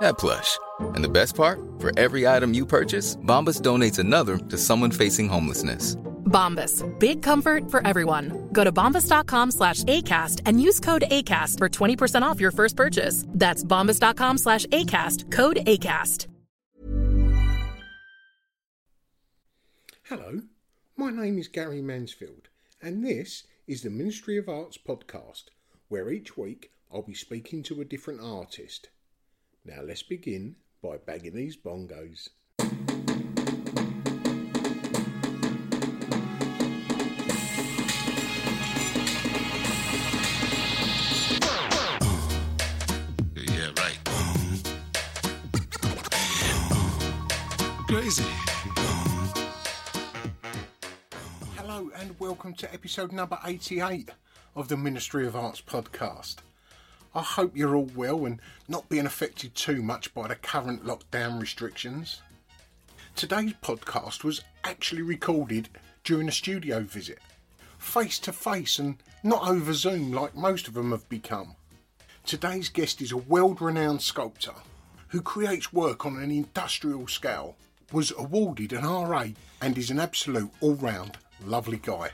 that plush. And the best part? For every item you purchase, Bombas donates another to someone facing homelessness. Bombas. Big comfort for everyone. Go to bombas.com slash ACAST and use code ACAST for 20% off your first purchase. That's bombas.com slash ACAST. Code ACAST. Hello, my name is Gary Mansfield, and this is the Ministry of Arts podcast, where each week I'll be speaking to a different artist. Now let's begin by bagging these bongos. Yeah, right. Crazy. Hello, and welcome to episode number 88 of the Ministry of Arts podcast. I hope you're all well and not being affected too much by the current lockdown restrictions. Today's podcast was actually recorded during a studio visit, face to face and not over Zoom like most of them have become. Today's guest is a world renowned sculptor who creates work on an industrial scale, was awarded an RA, and is an absolute all round lovely guy.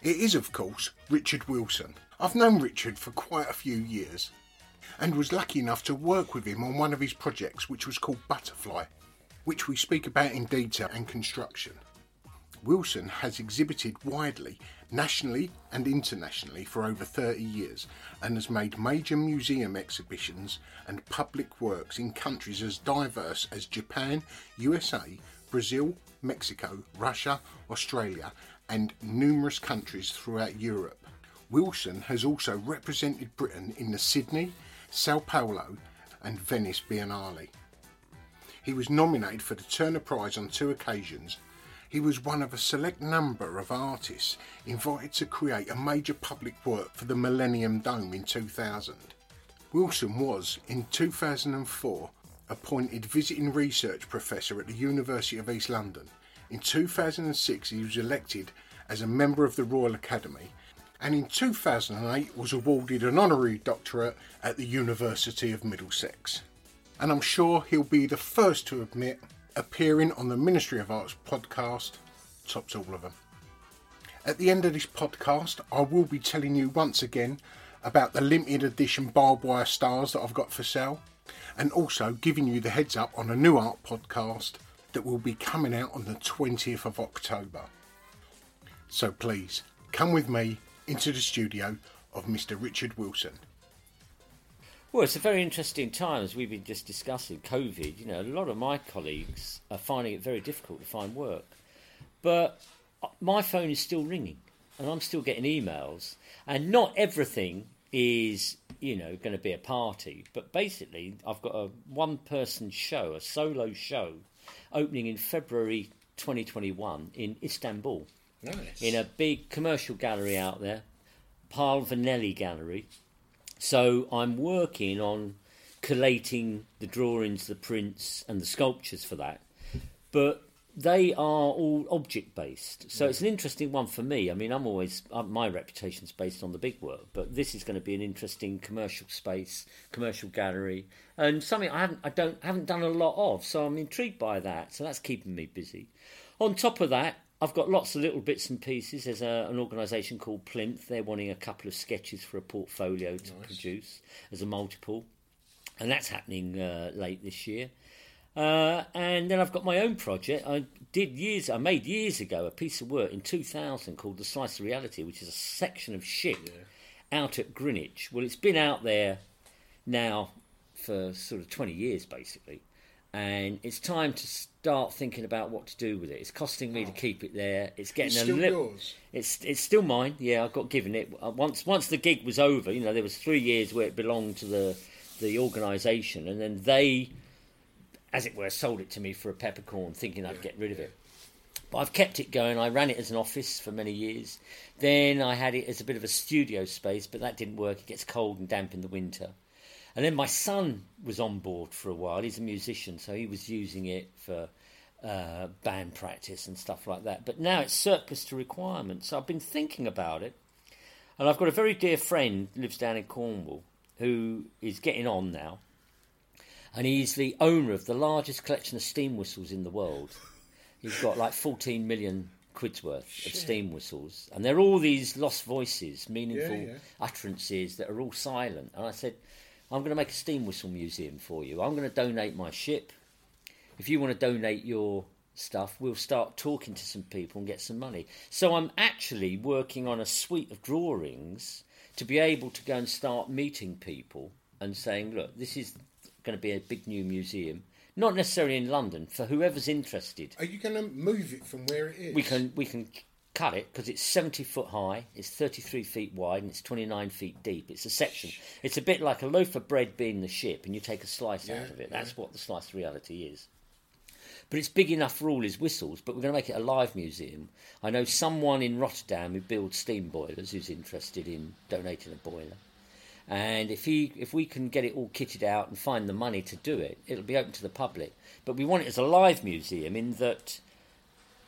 It is, of course, Richard Wilson. I've known Richard for quite a few years and was lucky enough to work with him on one of his projects, which was called Butterfly, which we speak about in detail and construction. Wilson has exhibited widely, nationally and internationally, for over 30 years and has made major museum exhibitions and public works in countries as diverse as Japan, USA, Brazil, Mexico, Russia, Australia, and numerous countries throughout Europe. Wilson has also represented Britain in the Sydney, Sao Paulo, and Venice Biennale. He was nominated for the Turner Prize on two occasions. He was one of a select number of artists invited to create a major public work for the Millennium Dome in 2000. Wilson was, in 2004, appointed visiting research professor at the University of East London. In 2006, he was elected as a member of the Royal Academy and in 2008 was awarded an honorary doctorate at the University of Middlesex. And I'm sure he'll be the first to admit appearing on the Ministry of Arts podcast tops all of them. At the end of this podcast, I will be telling you once again about the limited edition barbed wire stars that I've got for sale, and also giving you the heads up on a new art podcast that will be coming out on the 20th of October. So please come with me into the studio of Mr. Richard Wilson. Well, it's a very interesting time, as we've been just discussing COVID. You know, a lot of my colleagues are finding it very difficult to find work. But uh, my phone is still ringing, and I'm still getting emails. And not everything is, you know, going to be a party. But basically, I've got a one person show, a solo show, opening in February 2021 in Istanbul. Nice. In a big commercial gallery out there, Pilevneli Gallery. So I'm working on collating the drawings, the prints, and the sculptures for that. But they are all object based. So it's an interesting one for me. I mean, I'm always uh, my reputation's based on the big work, but this is going to be an interesting commercial space, commercial gallery, and something I haven't I don't haven't done a lot of. So I'm intrigued by that. So that's keeping me busy. On top of that, I've got lots of little bits and pieces. There's a, an organisation called Plinth. They're wanting a couple of sketches for a portfolio to produce as a multiple, and that's happening uh, late this year. Uh, and then I've got my own project. I did years. I made years ago a piece of work in 2000 called the Slice of Reality, which is a section of ship out at Greenwich. Well, it's been out there now for sort of 20 years, basically, and it's time to start thinking about what to do with it. It's costing me to keep it there. It's getting It's a still little. yours? It's it's still mine. Yeah, I got given it Uh, once. Once the gig was over, you know, there was three years where it belonged to the the organisation, and then they as it were, sold it to me for a peppercorn, thinking I'd get rid of it. But I've kept it going. I ran it as an office for many years. Then I had it as a bit of a studio space, but that didn't work. It gets cold and damp in the winter. And then my son was on board for a while. He's a musician, so he was using it for uh, band practice and stuff like that. But now it's surplus to requirement. So I've been thinking about it. And I've got a very dear friend lives down in Cornwall who is getting on now and he's the owner of the largest collection of steam whistles in the world. He's got like 14 million quid's worth of steam whistles, and they're all these lost voices, meaningful Yeah, yeah. utterances that are all silent. And I said, I'm going to make a steam whistle museum for you. I'm going to donate my ship. If you want to donate your stuff, we'll start talking to some people and get some money. So I'm actually working on a suite of drawings to be able to go and start meeting people and saying, look, this is going to be a big new museum. Not necessarily in London, for whoever's interested. Are you going to move it from where it is? We can we can cut it because it's 70 foot high, it's 33 feet wide, and it's 29 feet deep. It's a section. It's a bit like a loaf of bread being the ship, and you take a slice out of it. That's what the slice of reality is. But it's big enough for all his whistles. But we're going to make it a live museum. I know someone in Rotterdam who builds steam boilers who's interested in donating a boiler. And if he, if we can get it all kitted out and find the money to do it, it'll be open to the public. But we want it as a live museum in that,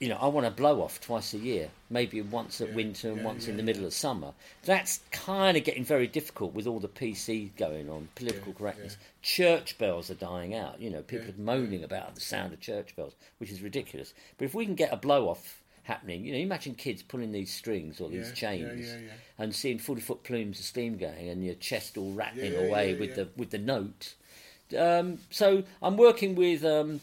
you know, I want a blow off twice a year, maybe once at winter and once in the middle of summer. That's kind of getting very difficult with all the PC going on, political correctness. Church bells are dying out. You know, people are moaning about the sound of church bells, which is ridiculous. But if we can get a blow off happening, you know, imagine kids pulling these strings or these Yeah, yeah, chains yeah, yeah. and seeing forty foot plumes of steam going and your chest all rattling Yeah, away yeah, with yeah. the with the note. Um, so I'm working with um,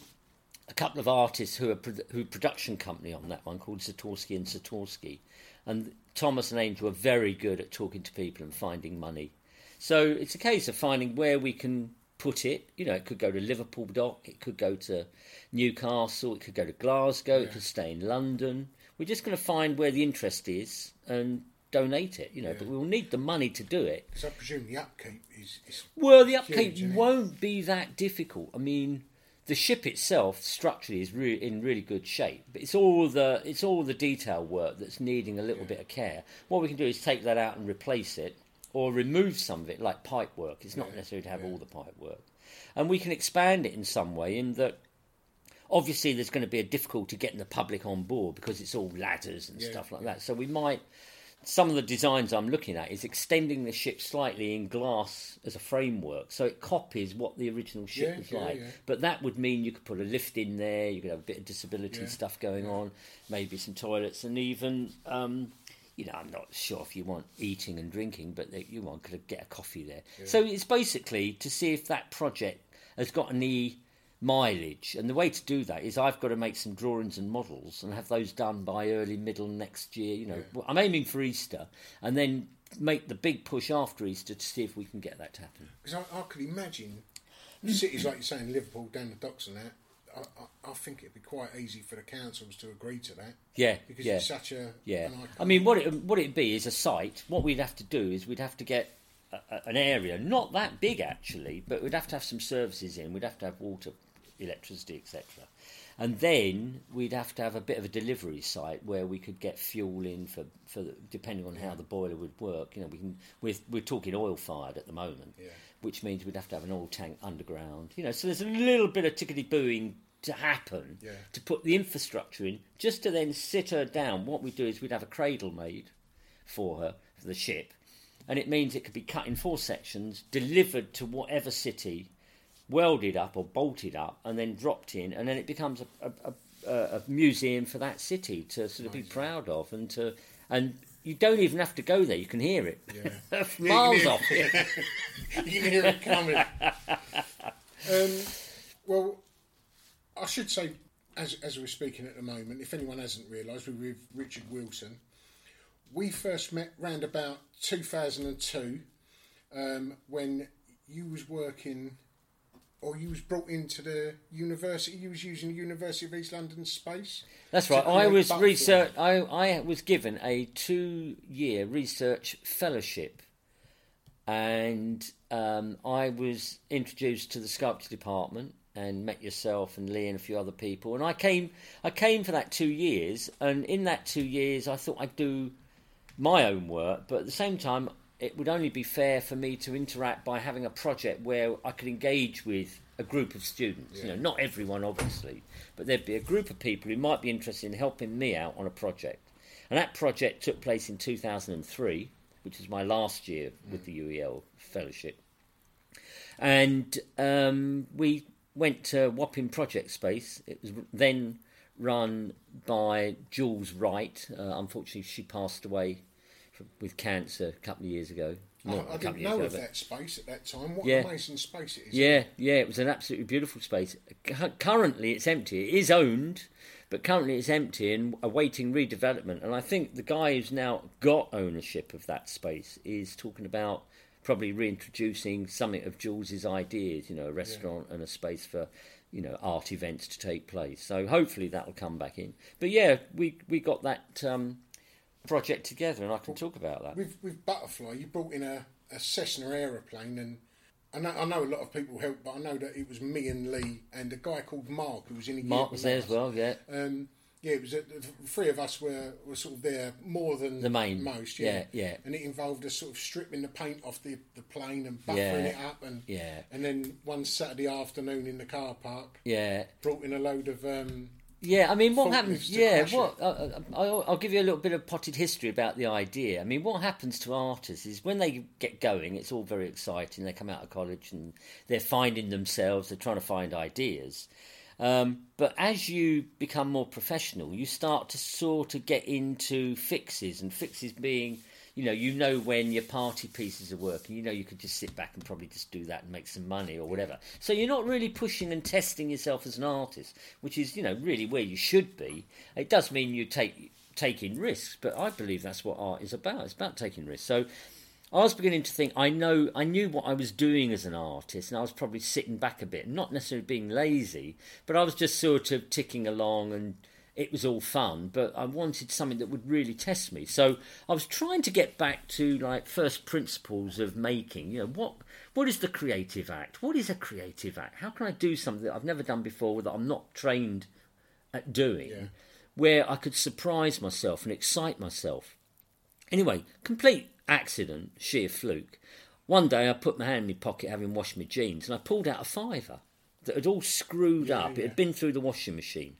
a couple of artists who are who production company on that one called Zatorski and Zatorski, and Thomas and Angel are very good at talking to people and finding money. So it's a case of finding where we can put it. You know, it could go to Liverpool Dock, it could go to Newcastle, it could go to Glasgow, it could stay in London. We're just going to find where the interest is and donate it. You know, but we'll need the money to do it. Because I presume the upkeep is. is Well, the upkeep Huge, isn't it? won't be that difficult. I mean, the ship itself structurally is re- in really good shape, but it's all the it's all the detail work that's needing a little bit of care. What we can do is take that out and replace it, or remove some of it, like pipe work. It's not necessary to have all the pipe work, and we can expand it in some way in that. Obviously, there's going to be a difficulty getting the public on board because it's all ladders and stuff like that. So we might some of the designs I'm looking at is extending the ship slightly in glass as a framework, so it copies what the original ship Yeah, was yeah, like. yeah. But that would mean you could put a lift in there, you could have a bit of disability stuff going on, maybe some toilets, and even, um, you know, I'm not sure if you want eating and drinking, but you want could get a coffee there. So it's basically to see if that project has got any mileage. And the way to do that is I've got to make some drawings and models and have those done by early, middle next year. You know, I'm aiming for Easter, and then make the big push after Easter to see if we can get that to happen. Because I, I could imagine cities like you're saying, Liverpool, down the docks and that. I, I, I think it'd be quite easy for the councils to agree to that. Yeah, Because yeah. it's such a. Yeah, I mean, what it what it'd be is a site. What we'd have to do is we'd have to get a, a- an area, not that big actually, but we'd have to have some services in. We'd have to have water, electricity, etc. And then we'd have to have a bit of a delivery site where we could get fuel in for, for the, depending on how the boiler would work. You know, we can we're, we're talking oil fired at the moment, which means we'd have to have an oil tank underground. You know, so there's a little bit of tickety booing to happen Yeah. to put the infrastructure in, just to then sit her down. What we do is we'd have a cradle made for her for the ship, and it means it could be cut in four sections, delivered to whatever city, welded up or bolted up, and then dropped in, and then it becomes a, a, a, a museum for that city to sort of be proud of, and to and. You don't even have to go there; you can hear it miles off. you can hear it coming. um, well, I should say, as, as we're speaking at the moment, if anyone hasn't realised, we're with Richard Wilson. We first met round about 2002 um, when you was working or you was brought into the university. You was using the University of East London space. That's right. I was research. I, I was given a two-year research fellowship, and um, I was introduced to the sculpture department and met yourself and Lee and a few other people. And I came. I came for that two years, and in that two years, I thought I'd do my own work, but at the same time, it would only be fair for me to interact by having a project where I could engage with a group of students. You know, not everyone, obviously, but there'd be a group of people who might be interested in helping me out on a project. And that project took place in 2003, which was my last year with the UEL fellowship. And um, we went to Wapping Project Space. It was then run by Jules Wright. Uh, unfortunately, she passed away with cancer a couple of years ago. I, Not I a couple didn't know ago, of that space at that time. What Yeah. amazing space it is. yeah, yeah, it was an absolutely beautiful space. Currently, it's empty. It is owned, but currently it's empty and awaiting redevelopment. And I think the guy who's now got ownership of that space is talking about probably reintroducing something of Jules's ideas. You know, a restaurant and a space for you know art events to take place. So hopefully that will come back in. But yeah, we we got that um, project together, and I can talk about that. With with Butterfly, you brought in a, a Cessna aeroplane, and I know, I know a lot of people helped, but I know that it was me and Lee and a guy called Mark who was in a Mark was there as well. Yeah. Um, yeah, it was uh, the three of us were, were sort of there more than The main. most. Yeah. Yeah, yeah. And it involved us sort of stripping the paint off the, the plane and buffering Yeah, it up, and yeah. and then one Saturday afternoon in the car park, Yeah, brought in a load of um, Yeah, I mean, what happens? Yeah, what? it. Uh, I'll, I'll give you a little bit of potted history about the idea. I mean, what happens to artists is when they get going, it's all very exciting. They come out of college and they're finding themselves. They're trying to find ideas. Um, but as you become more professional, you start to sort of get into fixes, and fixes being, you know, you know when your party pieces are working. You know, you could just sit back and probably just do that and make some money or whatever. So you're not really pushing and testing yourself as an artist, which is, you know, really where you should be. It does mean you take taking risks, but I believe that's what art is about. It's about taking risks. So I was beginning to think I know I knew what I was doing as an artist, and I was probably sitting back a bit, not necessarily being lazy, but I was just sort of ticking along, and it was all fun. But I wanted something that would really test me, so I was trying to get back to like first principles of making. You know, what what is the creative act? What is a creative act? How can I do something that I've never done before that I'm not trained at doing, where I could surprise myself and excite myself? Anyway, complete accident, sheer fluke. One day I put my hand in my pocket having washed my jeans and I pulled out a fiver that had all screwed up. It had been through the washing machine.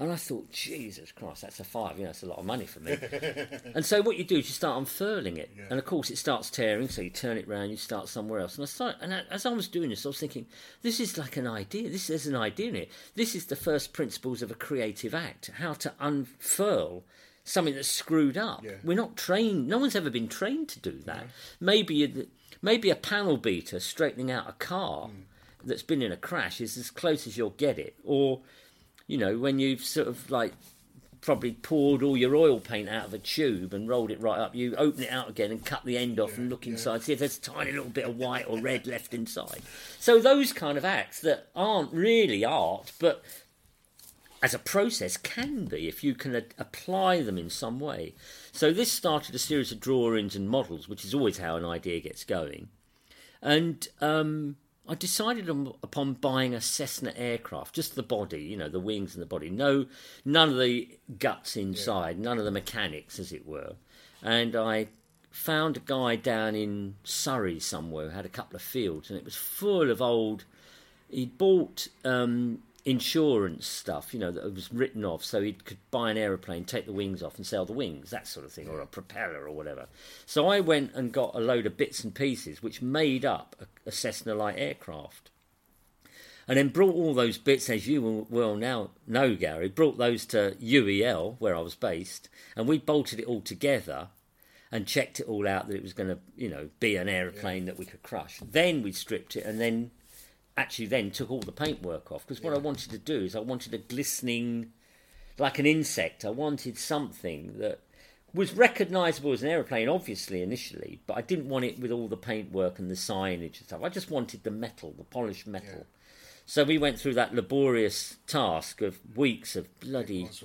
And I thought, Jesus Christ, that's a five. You know, it's a lot of money for me. and so what you do is you start unfurling it. And of course it starts tearing, so you turn it round, you start somewhere else. And I started, and as I was doing this, I was thinking, this is like an idea. This there's an idea in it. This is the first principles of a creative act. How to unfurl something that's screwed up. We're not trained. No one's ever been trained to do that. Maybe you- maybe a panel beater straightening out a car mm. that's been in a crash is as close as you'll get it. Or you know when you've sort of like probably poured all your oil paint out of a tube and rolled it right up. You open it out again and cut the end off and look inside, see if there's a tiny little bit of white or red left inside. So those kind of acts that aren't really art, but as a process can be if you can a- apply them in some way. So this started a series of drawings and models, which is always how an idea gets going. And um, I decided on, upon buying a Cessna aircraft, just the body, you know, the wings and the body. No, none of the guts inside, none of the mechanics, as it were. And I found a guy down in Surrey somewhere who had a couple of fields, and it was full of old. He bought um, insurance stuff, you know, that was written off so he could buy an aeroplane, take the wings off and sell the wings, that sort of thing, or a propeller or whatever. So I went and got a load of bits and pieces which made up a, a Cessna light aircraft. And then brought all those bits, as you will well now know, Gary, brought those to UEL, where I was based, and we bolted it all together and checked it all out that it was going to, you know, be an aeroplane that we could crush. Then we stripped it and then actually then took all the paintwork off because what I wanted to do is I wanted a glistening, like an insect. I wanted something that was recognisable as an aeroplane, obviously initially, but I didn't want it with all the paintwork and the signage and stuff. I just wanted the metal, the polished metal. So we went through that laborious task of weeks of bloody. Was,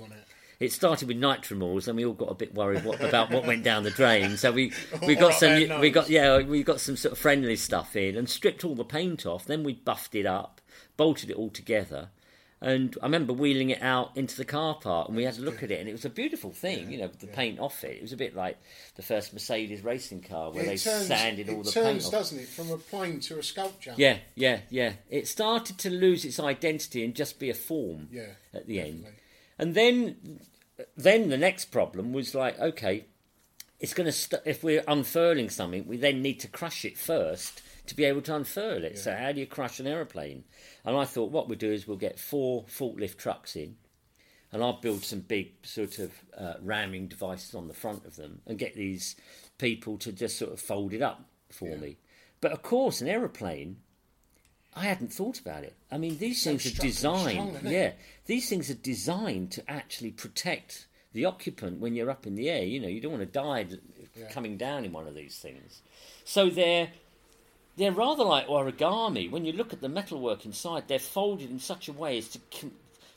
it? Started with Nitromors, and we all got a bit worried what, about what went down the drain. So we, we got some we got yeah we got some sort of friendly stuff in and stripped all the paint off. Then we buffed it up, bolted it all together, and I remember wheeling it out into the car park, and we had a look at it, and it was a beautiful thing. you know, the paint off it. It was a bit like the first Mercedes racing car where they it turns, sanded all the turns, paint off. doesn't it, from a plane to a sculpture? Yeah, yeah, yeah. It started to lose its identity and just be a form Yeah, at the end. And then, then the next problem was like, okay, it's going to st- if we're unfurling something, we then need to crush it first to be able to unfurl it. So how do you crush an aeroplane? And I thought what we'll do is we'll get four forklift trucks in, and I'll build some big sort of uh, ramming devices on the front of them and get these people to just sort of fold it up for me. But of course, an aeroplane. I hadn't thought about it. I mean, these things are designed. strong, yeah, these things are designed to actually protect the occupant when you're up in the air. You know, you don't want to die coming down in one of these things. So they're they're rather like origami. When you look at the metalwork inside, they're folded in such a way as to com-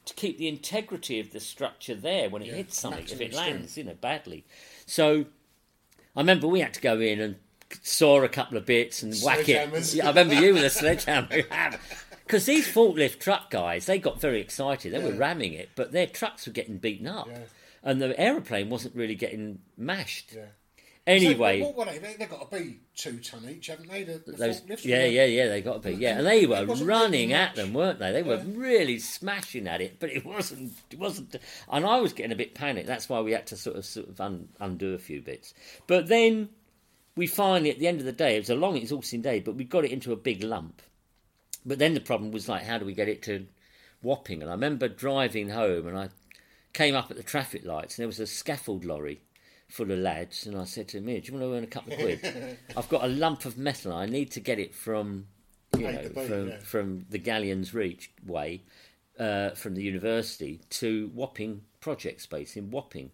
to keep the integrity of the structure there when it Yeah, hits something. If it lands, you know, badly. So I remember we had to go in and saw a couple of bits and whack it. Yeah, I remember you with a sledgehammer. Because these forklift truck guys, they got very excited. They were ramming it, but their trucks were getting beaten up. Yeah. And the aeroplane wasn't really getting mashed. Yeah. Anyway, so, what were they? they? They've got to be two ton each, haven't they? The, the those, forklifts, yeah, yeah, yeah, they got to be, yeah, and they were running at them, weren't they? They were Yeah. really smashing at it, but it wasn't, it wasn't, and I was getting a bit panicked. That's why we had to sort of, sort of un, undo a few bits. But then we finally, at the end of the day, it was a long, exhausting day, but we got it into a big lump. But then the problem was like, how do we get it to Wapping? And I remember driving home, and I came up at the traffic lights, and there was a scaffold lorry full of lads, and I said to him, "Here, do you want to earn a couple of quid? I've got a lump of metal. I need to get it from, you know, to B, from yeah. from the Gallions Reach way, uh, from the university to Wapping Project Space in Wapping."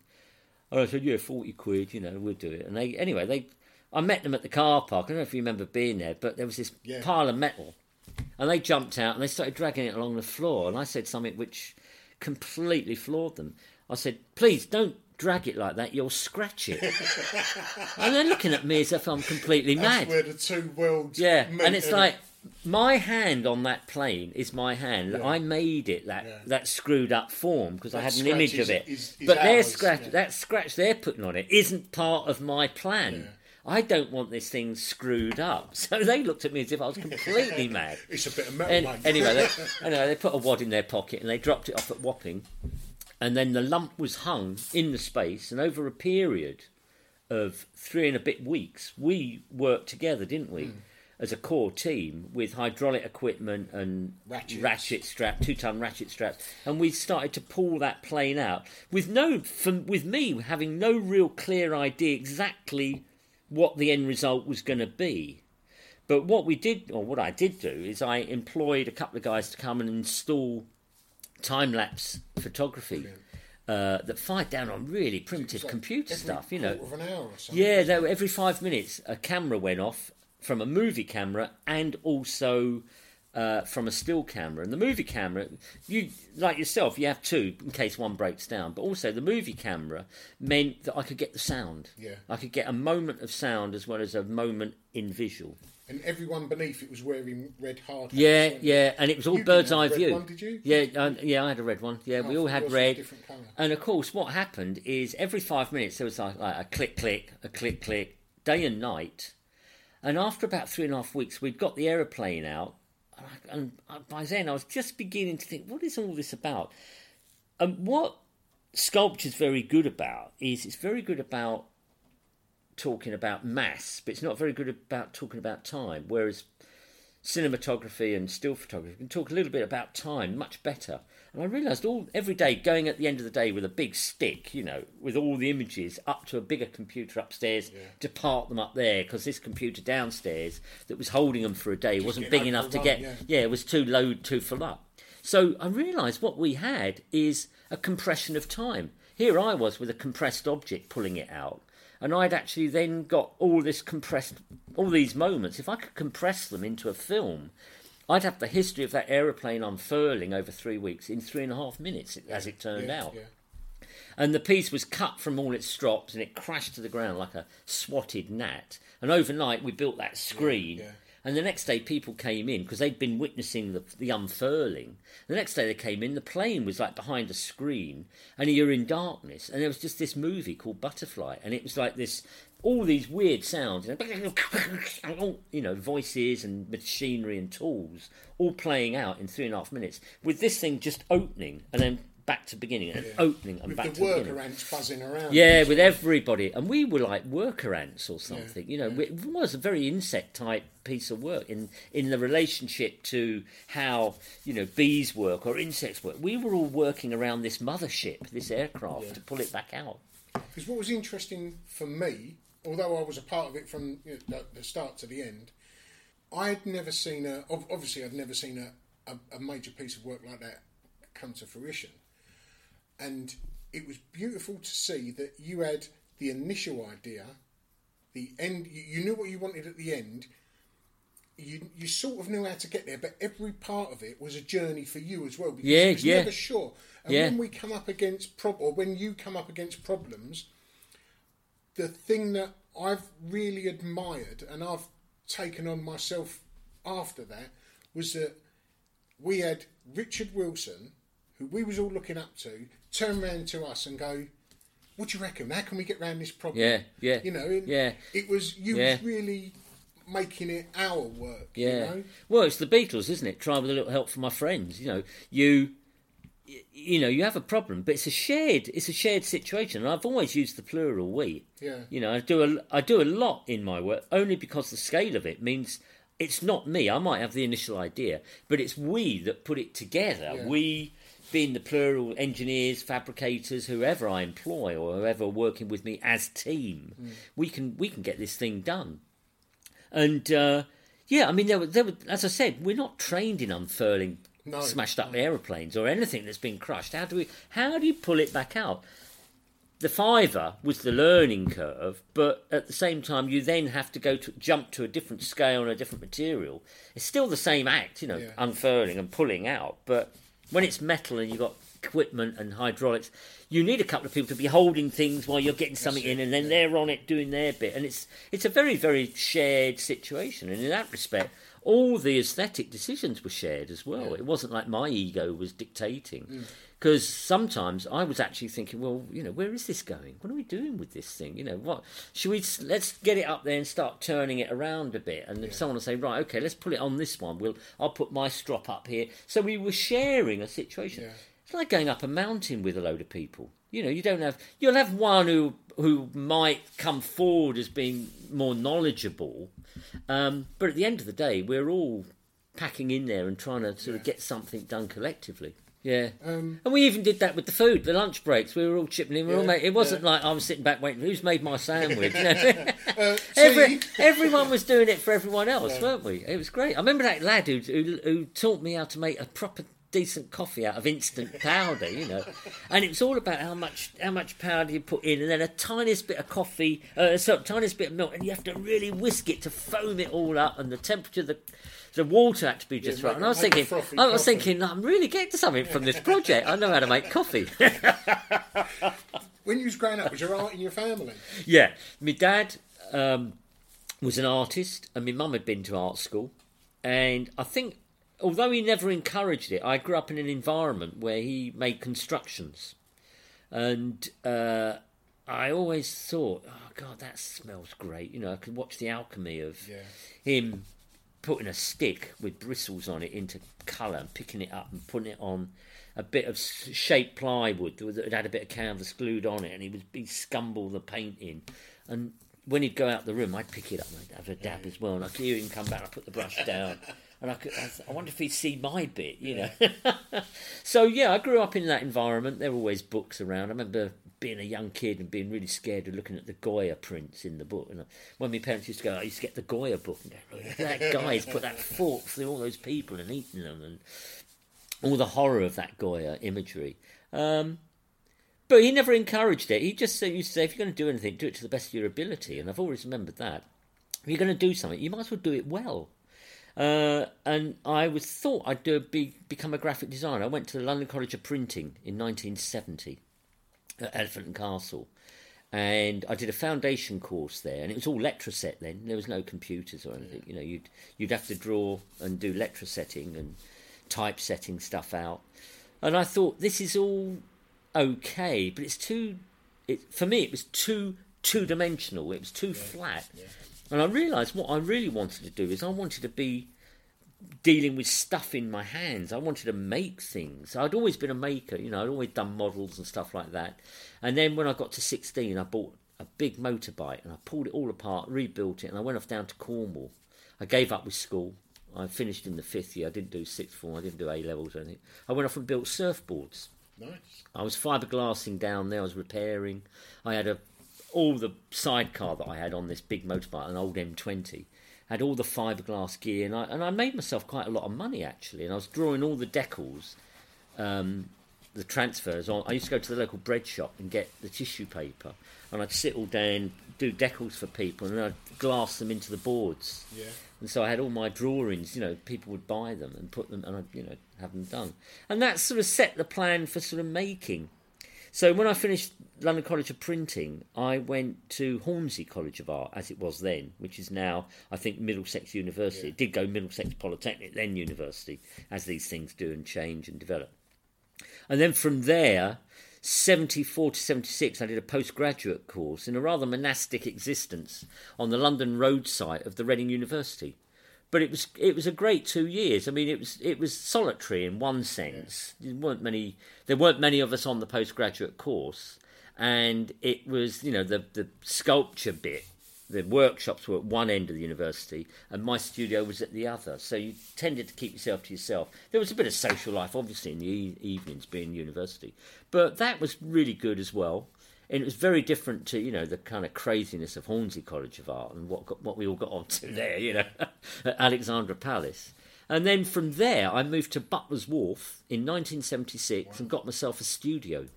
And I said, "Yeah, forty quid. You know, we'll do it." And they, anyway, they, I met them at the car park. I don't know if you remember being there, but there was this Yeah. pile of metal, and they jumped out and they started dragging it along the floor. And I said something which completely floored them. I said, "Please don't." Drag it like that, you'll scratch it. and they're looking at me as if I'm completely That's mad. where the two worlds Yeah, and it's like my hand on that plane is my hand. Yeah. I made it that Yeah. that screwed up form because I had an image scratch of it. is- is- is but their ours, scratch, yeah. that scratch they're putting on it, isn't part of my plan. I don't want this thing screwed up. So they looked at me as if I was completely mad. It's a bit of metal, An- mate. anyway, they, anyway, they put a wad in their pocket and they dropped it off at Wapping, and then the lump was hung in the space. And over a period of three and a bit weeks, we worked together, didn't we, Hmm. as a core team with hydraulic equipment and Ratchets. ratchet strap, two ton ratchet straps, and we started to pull that plane out with no, from, with me having no real clear idea exactly what the end result was going to be. But what we did, or what I did do, is I employed a couple of guys to come and install time lapse photography uh, that fired down on really primitive Like computer stuff, you know. of an hour or something. Yeah, they were, every five minutes a camera went off from a movie camera and also uh, from a still camera. And the movie camera, you like yourself, you have two in case one breaks down. But also the movie camera meant that I could get the sound. Yeah. I could get a moment of sound as well as a moment in visual. And everyone beneath it was wearing red hard hats. Yeah, yeah, and it was all You bird's eye view. One, did you? Yeah, yeah, I had a red one. Yeah, we all had yours was a red. And of course, what happened is every five minutes there was like, like a click, click, a click, click, day and night. And after about three and a half weeks, we'd got the aeroplane out. And by then I was just beginning to think, what is all this about? And what sculpture's very good about is it's very good about talking about mass, but it's not very good about talking about time. Whereas cinematography and still photography can talk a little bit about time much better. And I realised all every day going at the end of the day with a big stick, you know, with all the images up to a bigger computer upstairs to park them up there because this computer downstairs that was holding them for a day wasn't big enough to overrun, get yeah. yeah, it was too low, too full up. So I realised what we had is a compression of time. Here I was with a compressed object pulling it out, and I'd actually then got all this compressed, all these moments. If I could compress them into a film, I'd have the history of that aeroplane unfurling over three weeks in three and a half minutes, as it turned Yeah, out. yeah. And the piece was cut from all its strops and it crashed to the ground like a swatted gnat. And overnight we built that screen. yeah. And the next day people came in because they'd been witnessing the, the unfurling. The next day they came in, the plane was like behind a screen and you're in darkness. And there was just this movie called Butterfly. And it was like this, all these weird sounds, you know, you know, voices and machinery and tools all playing out in three and a half minutes with this thing just opening and then back to beginning and opening and With back the to beginning. worker ants buzzing around. Yeah, with everybody, and we were like worker ants or something. You know, it was a very insect type piece of work in in the relationship to how you know bees work or insects work. We were all working around this mothership, this aircraft, to pull it back out. Because what was interesting for me, although I was a part of it from you know, the, the start to the end, I had never seen a. Obviously, I'd never seen a, a, a major piece of work like that come to fruition, and it was beautiful to see that you had the initial idea, the end. You, you knew what you wanted at the end. You, you sort of knew how to get there, but every part of it was a journey for you as well. Because Yeah, yeah. never sure. And Yeah. when we come up against prob, or when you come up against problems, the thing that I've really admired and I've taken on myself after that was that we had Richard Wilson, who we was all looking up to, turn round to us and go, "What do you reckon? How can we get round this problem?" Yeah, yeah, You know, and yeah. It was you Yeah. was really making it our work. Yeah. You know? Well, it's the Beatles, isn't it? Try with a little help from my friends. You know, you, you know, you have a problem, but it's a shared, it's a shared situation. And I've always used the plural we. Yeah. You know, I do a, I do a lot in my work only because the scale of it means it's not me. I might have the initial idea, but it's we that put it together. Yeah. We. Being the plural engineers, fabricators, whoever I employ or whoever working with me as team, Mm. we can we can get this thing done. And uh, yeah, I mean, there were, there were, as I said, we're not trained in unfurling No, smashed up aeroplanes or anything that's been crushed. How do we? How do you pull it back out? The fiver was the learning curve, but at the same time, you then have to go to jump to a different scale and a different material. It's still the same act, you know, Yeah. unfurling and pulling out. But when it's metal and you've got equipment and hydraulics, you need a couple of people to be holding things while you're getting something in, and then they're on it doing their bit. And it's it's a very very shared situation, and in that respect, all the aesthetic decisions were shared as well. It wasn't like my ego was dictating. Mm. Because sometimes I was actually thinking, well, you know, where is this going? What are we doing with this thing? You know, what should we? Let's get it up there and start turning it around a bit. And if someone will say, right, okay, let's put it on this one. We'll, I'll put my strop up here. So we were sharing a situation. It's like going up a mountain with a load of people. You know, you don't have. You'll have one who who might come forward as being more knowledgeable, um, but at the end of the day, we're all packing in there and trying to sort of get something done collectively. Yeah, Um, and we even did that with the food, the lunch breaks. We were all chipping in. We were all made, it wasn't like I was sitting back waiting. Who's made my sandwich? You know? uh, Every, everyone was doing it for everyone else, weren't we? It was great. I remember that lad who, who who taught me how to make a proper decent coffee out of instant powder, you know. And it was all about how much how much powder you put in, and then a tiniest bit of coffee, uh, so tiniest bit of milk, and you have to really whisk it to foam it all up, and the temperature of the the water had to be just Yeah, right. And I was thinking, I was coffee. thinking, I'm really getting to something from this project. I know how to make coffee. when you was growing up, was there art in your family? Yeah, my dad um, was an artist, and my mum had been to art school. And I think, although he never encouraged it, I grew up in an environment where he made constructions, and uh, I always thought, oh God, that smells great. You know, I could watch the alchemy of Yeah. him putting a stick with bristles on it into colour and picking it up and putting it on a bit of shaped plywood that had a bit of canvas glued on it, and he would he scumble the paint in, and when he'd go out the room, I'd pick it up and I'd have a dab as well, and I'd hear him come back, and I'd put the brush down, and I could, I, wonder if he'd see my bit, you know. so yeah, I grew up in that environment. There were always books around. I remember being a young kid and being really scared of looking at the Goya prints in the book. And when my parents used to go, I used to get the Goya book and go, "Look that guy's put that fork through all those people and eaten them, and all the horror of that Goya imagery. Um, but he never encouraged it. He just said, used to say, if you're going to do anything, do it to the best of your ability. And I've always remembered that. If you're going to do something, you might as well do it well. Uh, and I was thought I'd do a be, become a graphic designer. I went to the London College of Printing in 1970 at Elephant and Castle. And I did a foundation course there, and it was all Letraset then. There was no computers or anything. You know, you'd you'd have to draw and do Letrasetting and typesetting stuff out. And I thought this is all okay, but it's too. It for me, it was too two dimensional. It was too flat. And I realised what I really wanted to do is I wanted to be dealing with stuff in my hands. I wanted to make things. I'd always been a maker, you know, I'd always done models and stuff like that. And then when I got to 16, I bought a big motorbike and I pulled it all apart, rebuilt it, and I went off down to Cornwall. I gave up with school. I finished in the fifth year. I didn't do sixth form. I didn't do A levels or anything. I went off and built surfboards. Nice. I was fiberglassing down there. I was repairing. I had a all the sidecar that I had on this big motorbike, an old M20, had all the fiberglass gear, and I and I made myself quite a lot of money actually. And I was drawing all the decals, um, the transfers on. I used to go to the local bread shop and get the tissue paper, and I'd sit all day and do decals for people, and then I'd glass them into the boards. Yeah. And so I had all my drawings, you know, people would buy them and put them, and I'd, you know, have them done. And that sort of set the plan for sort of making. So when I finished London College of Printing, I went to Hornsey College of Art, as it was then, which is now, I think, Middlesex University. It did go Middlesex Polytechnic, then University, as these things do and change and develop. And then from there, 74 to 76, I did a postgraduate course in a rather monastic existence on the London Road site of the Reading University. But it was it was a great two years. I mean, it was it was solitary in one sense. There weren't many there weren't many of us on the postgraduate course, and it was you know the the sculpture bit the workshops were at one end of the university and my studio was at the other. So you tended to keep yourself to yourself. There was a bit of social life obviously in the e- evenings being university. But that was really good as well. And it was very different to you know the kind of craziness of Hornsey College of Art and what got, what we all got onto there you know at Alexandra Palace. And then from there I moved to Butler's Wharf in 1976 and got myself a studio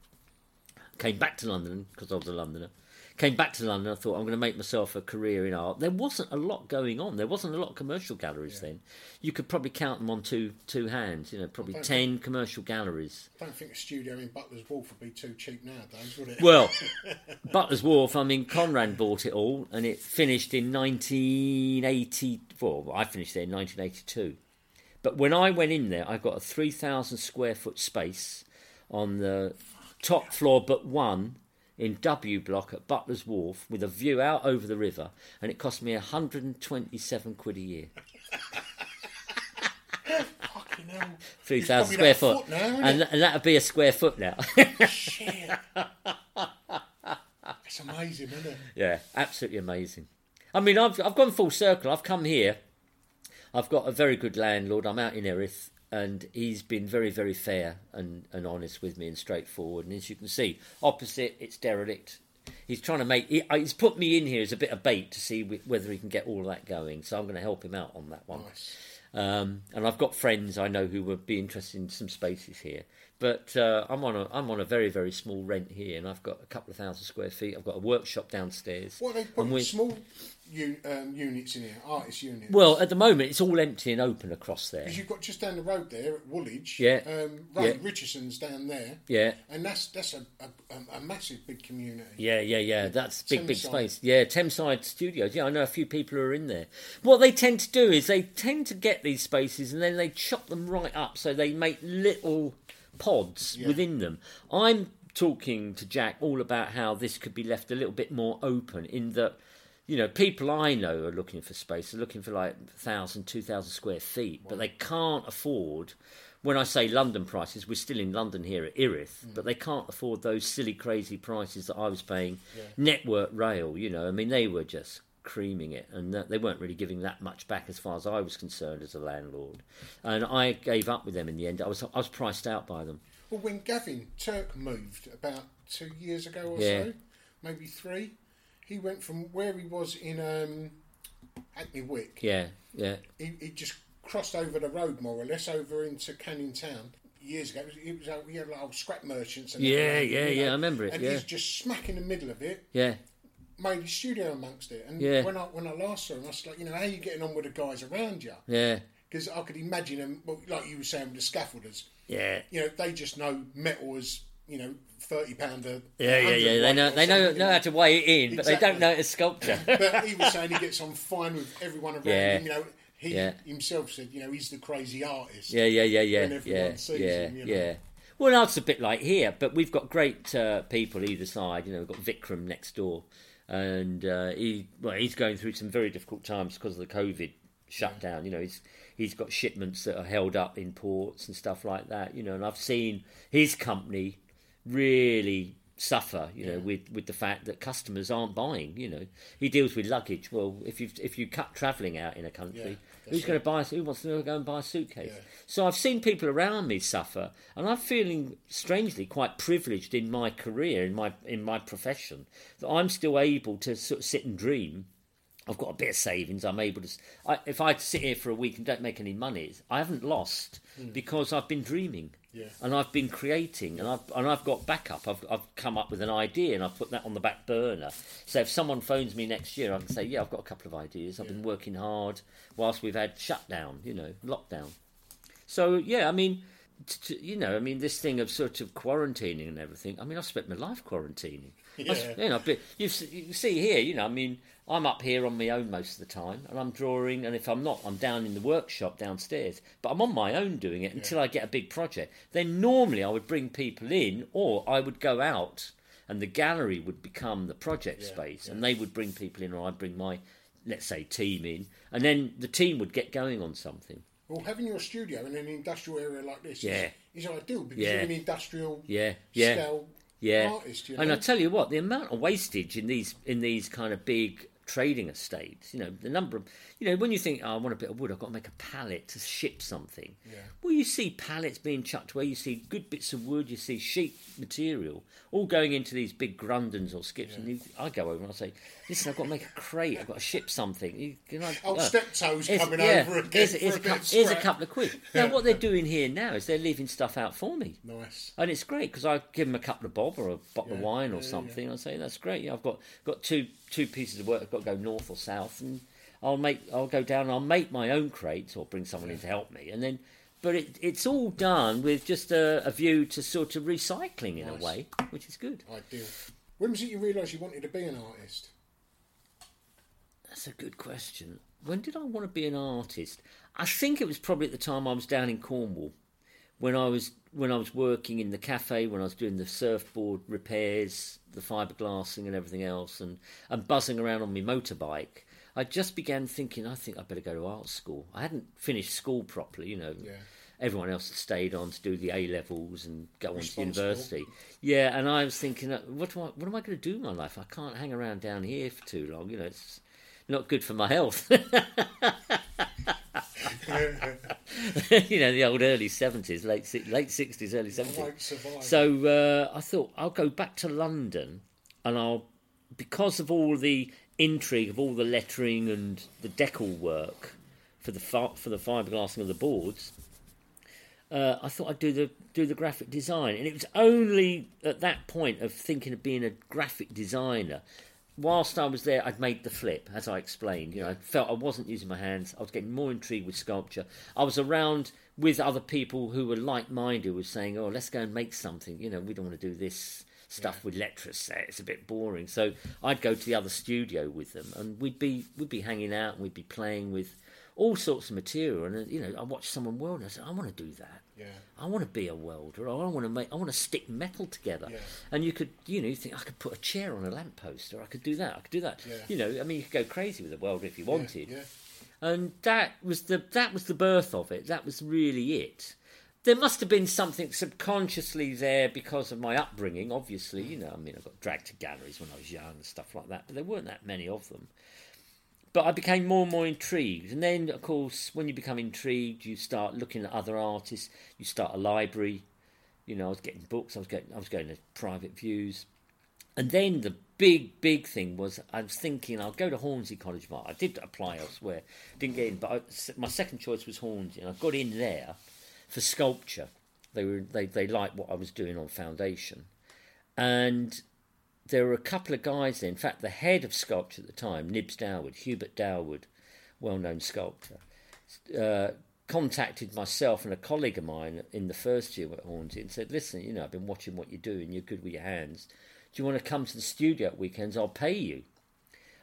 came back to London because I was a Londoner. Came back to London. I thought I'm going to make myself a career in art. There wasn't a lot going on. There wasn't a lot of commercial galleries then. You could probably count them on two two hands. You know, probably ten commercial galleries. I don't think a studio in Butler's Wharf would be too cheap nowadays, would it? Well, Butler's Wharf. I mean, Conrad bought it all, and it finished in 1984. Well, I finished there in 1982. But when I went in there, I got a 3,000 square foot space on the top floor, but one in W Block at Butler's Wharf with a view out over the river, and it cost me 127 quid a year. Fucking hell. 3,000 square foot. foot now, and, and that would be a square foot now. Shit. It's amazing, isn't it? Yeah, absolutely amazing. I mean, I've I've gone full circle. I've come here. I've got a very good landlord. I'm out in Erith, and he's been very, very fair and, and honest with me and straightforward. And as you can see, opposite, it's derelict. He's trying to make. He, he's put me in here as a bit of bait to see whether he can get all of that going. So I'm going to help him out on that one. Nice. Um, and I've got friends I know who would be interested in some spaces here. But uh, I'm on a I'm on a very very small rent here, and I've got a couple of thousand square feet. I've got a workshop downstairs. What are they and put we- small un, um, units in here, artist units. Well, at the moment, it's all empty and open across there. because you've got just down the road there at Woolwich. Yeah. Um, Ray Yeah. Richardson's down there. Yeah. And that's that's a, a, a, massive big community. Yeah, yeah, yeah. That's big, big space. Yeah, Thameside Studios. Yeah, I know a few people who are in there. What they tend to do is they tend to get these spaces and then they chop them right up so they make little pods Yeah. within them. I'm talking to Jack all about how this could be left a little bit more open in that you know, people I know are looking for space. They're looking for like 1,000, 2,000 square feet, but they can't afford. When I say London prices, we're still in London here at Erith, Mm. but they can't afford those silly, crazy prices that I was paying. Network Rail, you know, I mean, they were just creaming it, and that, they weren't really giving that much back as far as I was concerned as a landlord. And I gave up with them in the end. I was I was priced out by them. Well, when Gavin Turk moved about two years ago or Yeah. so, maybe three, he went from where he was in um, Hackney Wick. Yeah, yeah, He, he just crossed over the road more or less over into Canning Town years ago. It was, it was uh, we had like old scrap merchants. And Yeah, yeah, yeah, know, I remember it, And yeah. he's just smack in the middle of it. yeah. Made his studio amongst it, and Yeah. when I when I last saw him, I was like, you know, how are you getting on with the guys around you? Yeah, Because I could imagine them, like you were saying with the scaffolders, yeah, you know, they just know metal is, you know, thirty pounder. yeah, yeah, yeah. They know they know know how to weigh it in, but they don't know it's sculpture. But he was saying he gets on fine with everyone around Yeah. him. You know, he Yeah. himself said, you know, he's the crazy artist. Yeah, yeah, yeah, yeah, When everyone yeah, sees yeah, him, you know. yeah. Well, it's a bit like here, but we've got great uh, people either side. You know, we've got Vikram next door, and uh, he well, he's going through some very difficult times because of the COVID shutdown. You know, he's he's got shipments that are held up in ports and stuff like that. You know, and I've seen his company really suffer. You know, with with the fact that customers aren't buying. You know, he deals with luggage. Well, if you if you cut travelling out in a country, who's going to buy? Who wants to go and buy a suitcase? So I've seen people around me suffer, and I'm feeling strangely quite privileged in my career, in my in my profession, that I'm still able to sort of sit and dream. I've got a bit of savings. I'm able to. I, if I sit here for a week and don't make any money, I haven't lost mm. because I've been dreaming Yeah. and I've been creating and I've and I've got backup. I've I've come up with an idea and I've put that on the back burner. So if someone phones me next year, I can say, yeah, I've got a couple of ideas. I've been working hard whilst we've had shutdown, you know, lockdown. So yeah, I mean, t- t- you know, I mean, this thing of sort of quarantining and everything. I mean, I've spent my life quarantining. I Yeah. you know, but you see here, you know, I mean, I'm up here on my own most of the time, and I'm drawing. And if I'm not, I'm down in the workshop downstairs. But I'm on my own doing it until I get a big project. Then normally I would bring people in, or I would go out, and the gallery would become the project space, and they would bring people in, or I'd bring my, let's say, team in, and then the team would get going on something. Well, having your studio in an industrial area like this Yeah. is, is ideal because Yeah. you're an industrial Yeah, yeah. scale yeah. artist. You know? And I tell you what, the amount of wastage in these in these kind of big trading estates, you know, the number of you know, when you think, oh, I want a bit of wood, I've got to make a pallet to ship something. Well, you see pallets being chucked away, you see good bits of wood, you see sheet material, all going into these big grundens or skips. And you, I go over and I say, listen, I've got to make a crate, I've got to ship something. You, can I, Old uh, steptoes here's- coming yeah, over again Here's, a a, here's a couple of quid. Now, what they're doing here now is they're leaving stuff out for me. Nice. And it's great because I give them a couple of bob or a bottle of wine or something. I say that's great. Yeah, I've got got two two pieces of work. I've got to go north or south, and I'll make I'll go down. and I'll make my own crates or bring someone in to help me, and then. But it, it's all done with just a, a view to sort of recycling in a way, which is good. Ideal. When was it you realised you wanted to be an artist? That's a good question. When did I want to be an artist? I think it was probably at the time I was down in Cornwall, when I was when I was working in the cafe, when I was doing the surfboard repairs, the fiberglassing, and everything else, and and buzzing around on my motorbike. I just began thinking, I think I'd better go to art school. I hadn't finished school properly, you know. Yeah. Everyone else had stayed on to do the A levels and go on to university. Yeah, and I was thinking, uh, what do I, what am I going to do in my life? I can't hang around down here for too long. You know, it's not good for my health. you know, the old early seventies, late late sixties, early won't seventies. survive. So uh, I thought I'll go back to London, and I'll because of all the intrigue of all the lettering and the decal work for the fi- for the fiberglassing of the boards. Uh, I thought I'd do the do the graphic design, and it was only at that point of thinking of being a graphic designer. Whilst I was there, I'd made the flip, as I explained. You know, I felt I wasn't using my hands. I was getting more intrigued with sculpture. I was around with other people who were like-minded, who were saying, "Oh, let's go and make something." You know, we don't want to do this stuff with letters. It's a bit boring. So I'd go to the other studio with them, and we'd be we'd be hanging out, and we'd be playing with all sorts of material. And uh, you know, I watched someone weld, and I said, I want to do that. Yeah. I want to be a welder. I want to make. I want to stick metal together. Yeah. And you could, you know, you think I could put a chair on a lamppost, or I could do that. I could do that. Yeah. You know, I mean, you could go crazy with a welder if you wanted. Yeah. And that was the that was the birth of it. That was really it. There must have been something subconsciously there because of my upbringing. Obviously, you know, I mean, I got dragged to galleries when I was young and stuff like that, but there weren't that many of them. But I became more and more intrigued, and then, of course, when you become intrigued, you start looking at other artists. You start a library. You know, I was getting books. I was getting. I was going to private views. And then the big, big thing was I was thinking I'll go to Hornsey College of Art. I did apply elsewhere, didn't get in, but I, my second choice was Hornsey, and I got in there for sculpture. They were they they liked what I was doing on foundation, and there were a couple of guys there. In fact, the head of sculpture at the time, Nibs Dalwood, Hubert Dalwood, well-known sculptor, uh, contacted myself and a colleague of mine in the first year at Hornsey and said, "Listen, you know, I've been watching what you're doing. You're good with your hands. Do you want to come to the studio at weekends? I'll pay you."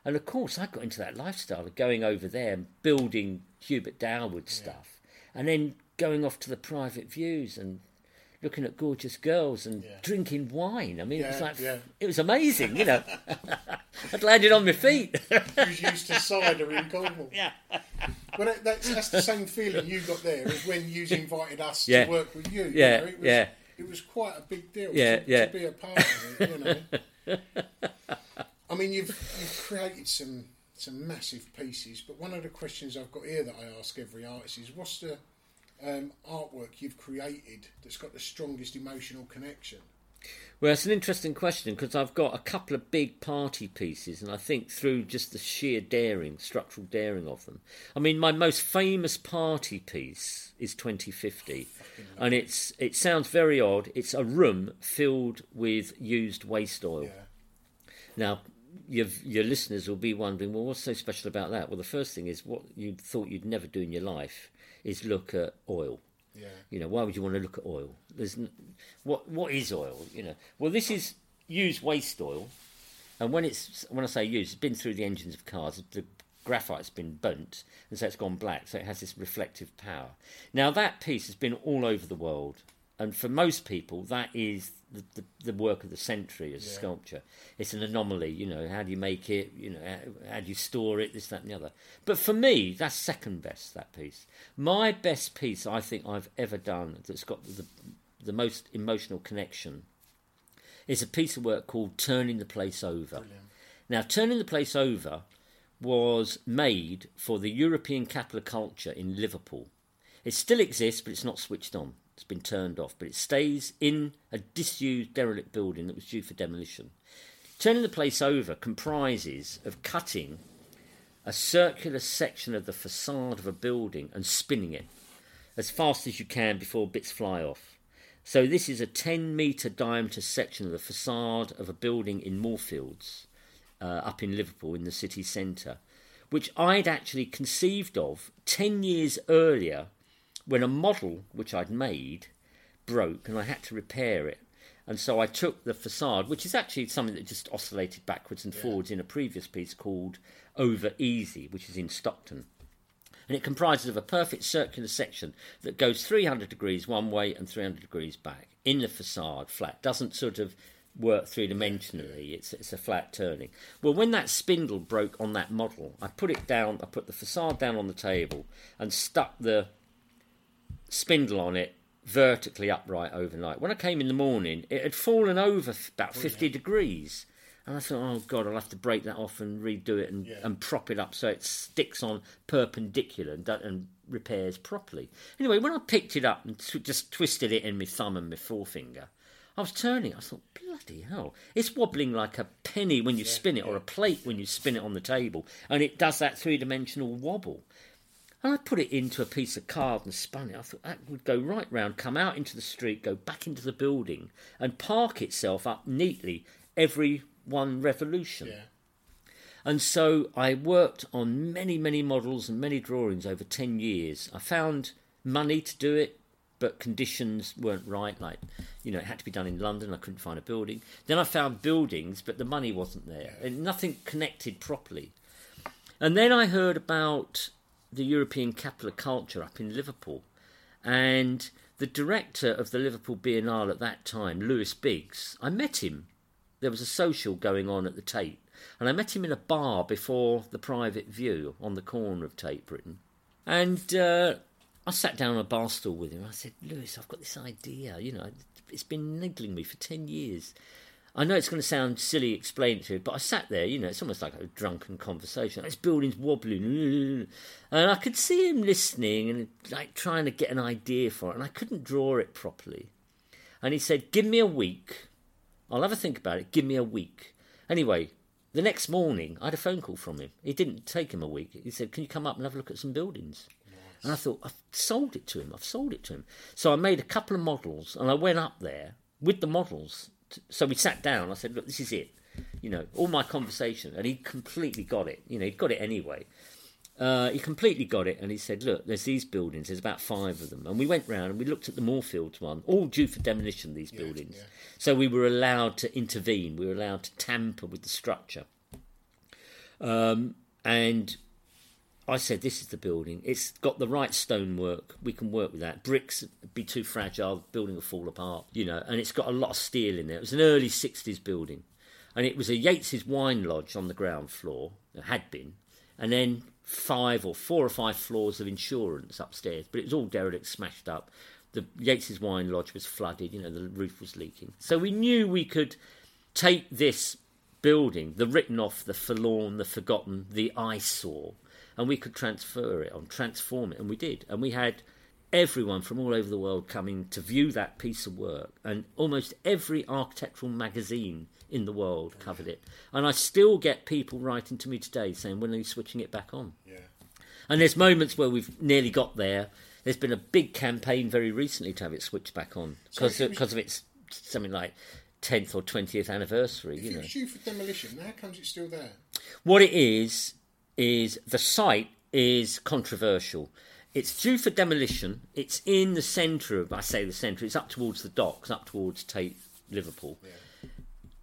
And of course, I got into that lifestyle of going over there and building Hubert Dalwood stuff, and then going off to the private views and looking at gorgeous girls and drinking wine. I mean, it was like yeah. it was amazing, you know. I'd landed on my feet. You was used to cider in Cornwall. yeah. Well, that's, that's the same feeling you got there as when you invited us Yeah. to work with you. you Yeah, know, it was, yeah. It was quite a big deal Yeah, to, yeah. to be a part of it, you know. I mean, you've, you've created some some massive pieces, but one of the questions I've got here that I ask every artist is what's the um, artwork you've created that's got the strongest emotional connection? Well, it's an interesting question because I've got a couple of big party pieces, and I think through just the sheer daring, structural daring of them. I mean, my most famous party piece is 2050, and it's it sounds very odd. It's a room filled with used waste oil. Now, your your listeners will be wondering, well, what's so special about that? Well, the first thing is what you thought you'd never do in your life is look at oil. Yeah. You know, why would you want to look at oil? There's n- what what is oil? You know, well, this is used waste oil, and when it's when I say used, it's been through the engines of cars. The graphite's been burnt, and so it's gone black. So it has this reflective power. Now that piece has been all over the world, and for most people, that is the, the, the work of the century as a sculpture. It's an anomaly. You know, how do you make it? You know, how, how do you store it? This, that, and the other. But for me, that's second best. That piece. My best piece, I think I've ever done that's got the the most emotional connection is a piece of work called Turning the Place Over. Now, Turning the Place Over was made for the European Capital of Culture in Liverpool. It still exists, but it's not switched on. It's been turned off, but it stays in a disused, derelict building that was due for demolition. Turning the place over comprises of cutting a circular section of the facade of a building and spinning it as fast as you can before bits fly off. So this is a 10 metre diameter section of the facade of a building in Moorfields, uh, up in Liverpool in the city centre, which I'd actually conceived of 10 years earlier when a model which I'd made broke and I had to repair it. And so I took the facade, which is actually something that just oscillated backwards and forwards in a previous piece called Over Easy, which is in Stockton. And it comprises of a perfect circular section that goes 300 degrees one way and 300 degrees back in the facade flat. Doesn't sort of work three dimensionally it's, it's a flat turning. Well when that spindle broke on that model i put it down i put the facade down on the table and stuck the spindle on it vertically upright overnight. When i came in the morning it had fallen over about 50 degrees. And I thought, oh God, I'll have to break that off and redo it and, and prop it up so it sticks on perpendicular and, and repairs properly. Anyway, when I picked it up and tw- just twisted it in my thumb and my forefinger, I was turning. I thought, bloody hell, it's wobbling like a penny when you spin it or a plate when you spin it on the table, and it does that three dimensional wobble. And I put it into a piece of card and spun it. I thought that would go right round, come out into the street, go back into the building, and park itself up neatly every one revolution. And so I worked on many, many models and many drawings over 10 years. I found money to do it, but conditions weren't right. Like, you know, it had to be done in London. I couldn't find a building. Then I found buildings, but the money wasn't there. And nothing connected properly. And then I heard about the European Capital of Culture up in Liverpool, and the director of the Liverpool Biennale at that time, Lewis Biggs, I met him. There was a social going on at the Tate, and I met him in a bar before the Private View on the corner of Tate Britain, and. Uh, I sat down on a bar stool with him. I said, Lewis, I've got this idea. You know, it's been niggling me for 10 years. I know it's going to sound silly explaining to you, but I sat there, you know, it's almost like a drunken conversation. This building's wobbling. And I could see him listening and like trying to get an idea for it, and I couldn't draw it properly. And he said, Give me a week. I'll have a think about it. Give me a week. Anyway, the next morning, I had a phone call from him. It didn't take him a week. He said, Can you come up and have a look at some buildings? And I thought, I've sold it to him. I've sold it to him. So I made a couple of models and I went up there with the models. So we sat down. I said, look, this is it. You know, all my conversation. And he completely got it. You know, he got it anyway. Uh, he completely got it and he said, Look, there's these buildings, there's about five of them. And we went round and we looked at the Moorfields one, all due for demolition, these buildings. Yeah. So we were allowed to intervene, we were allowed to tamper with the structure. Um, and I said, this is the building. It's got the right stonework. We can work with that. Bricks be too fragile, the building will fall apart, you know. And it's got a lot of steel in there. It was an early 60s building. And it was a Yates's wine lodge on the ground floor. It had been. And then five or four or five floors of insurance upstairs. But it was all derelict, smashed up. The Yates's wine lodge was flooded, you know, the roof was leaking. So we knew we could take this building, the written off, the forlorn, the forgotten, the eyesore, and we could transfer it and transform it, and we did. And we had everyone from all over the world coming to view that piece of work, and almost every architectural magazine in the world covered it. And I still get people writing to me today saying, "When are you switching it back on?" Yeah. And there's moments where we've nearly got there. There's been a big campaign very recently to have it switched back on because so because of its something like 10th or 20th anniversary. If you it know, was due for demolition, how comes it's still there? what it is is the site is controversial. It's due for demolition. It's in the centre of, I say the centre, it's up towards the docks, up towards Tate, Liverpool.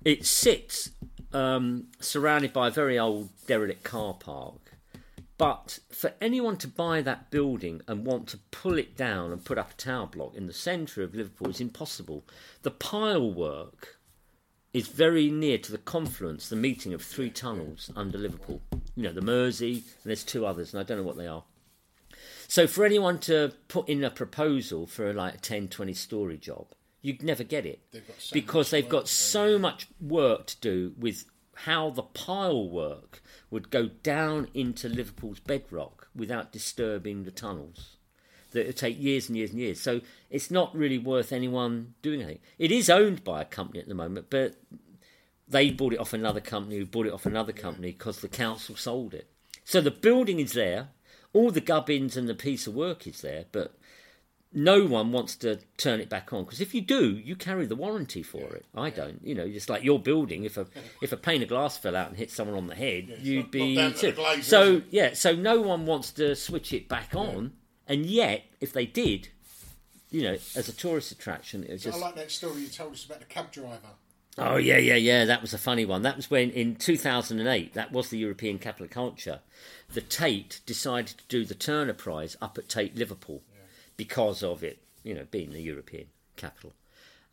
It sits um, surrounded by a very old derelict car park. But for anyone to buy that building and want to pull it down and put up a tower block in the centre of Liverpool is impossible. The pile work is very near to the confluence, the meeting of three tunnels under Liverpool. You know, the Mersey, and there's two others, and I don't know what they are. So for anyone to put in a proposal for like a 10, 20 story job, you'd never get it. They've so because they've got so much work to do with how the pile work would go down into Liverpool's bedrock without disturbing the tunnels. That it would take years and years and years. So it's not really worth anyone doing anything. It is owned by a company at the moment, but they bought it off another company who bought it off another company because the council sold it. So the building is there, all the gubbins and the piece of work is there, but no one wants to turn it back on because if you do, you carry the warranty for it. I don't. You know, just like your building, if a if a pane of glass fell out and hit someone on the head, you'd not- be not down to the sick. glazer, so yeah, so no one wants to switch it back on, and yet if they did, you know, as a tourist attraction, it was I just like that story you told us about the cab driver. Oh yeah, yeah, yeah. That was a funny one. That was when in 2008. That was the European Capital of Culture. The Tate decided to do the Turner Prize up at Tate Liverpool because of it, you know, being the European capital.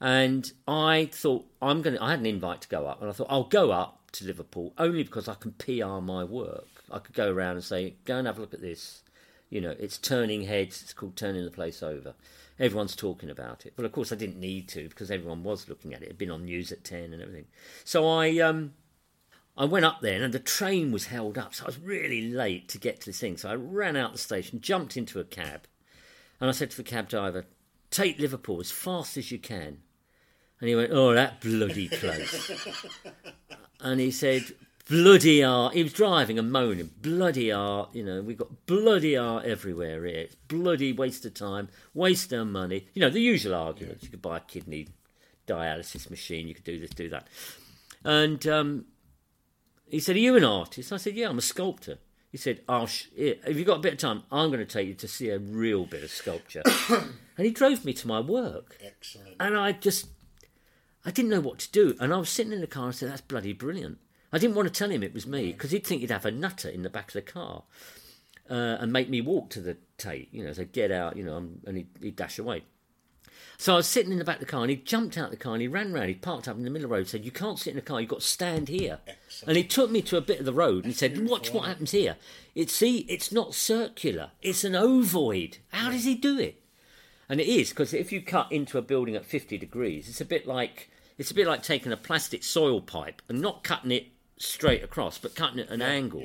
And I thought I'm going. to I had an invite to go up, and I thought I'll go up to Liverpool only because I can PR my work. I could go around and say, "Go and have a look at this." You know, it's turning heads. It's called turning the place over. Everyone's talking about it, Well, of course I didn't need to because everyone was looking at it. It'd been on news at ten and everything. So I um, I went up there and the train was held up, so I was really late to get to this thing. So I ran out the station, jumped into a cab, and I said to the cab driver, "Tate Liverpool as fast as you can." And he went, "Oh, that bloody close." and he said, "Bloody art." He was driving and moaning, "Bloody art." You know, we've got bloody art everywhere here. It's bloody waste of time, waste of money. You know, the usual arguments. You could buy a kidney dialysis machine. You could do this, do that. And um, he said, Are you an artist? I said, Yeah, I'm a sculptor. He said, oh, sh- yeah, Have got a bit of time? I'm going to take you to see a real bit of sculpture. and he drove me to my work. Excellent. And I just, I didn't know what to do. And I was sitting in the car and I said, That's bloody brilliant. I didn't want to tell him it was me because he'd think he'd have a nutter in the back of the car. uh, and make me walk to the Tate. You know, so get out. You know, and he'd, he'd dash away. So I was sitting in the back of the car and he jumped out of the car and he ran round. He parked up in the middle of the road and said, You can't sit in the car, you've got to stand here. And he took me to a bit of the road and he said, Watch what happens here. It's see, it's not circular, it's an ovoid. How does he do it? And it is, because if you cut into a building at 50 degrees, it's a bit like it's a bit like taking a plastic soil pipe and not cutting it straight across, but cutting at an angle.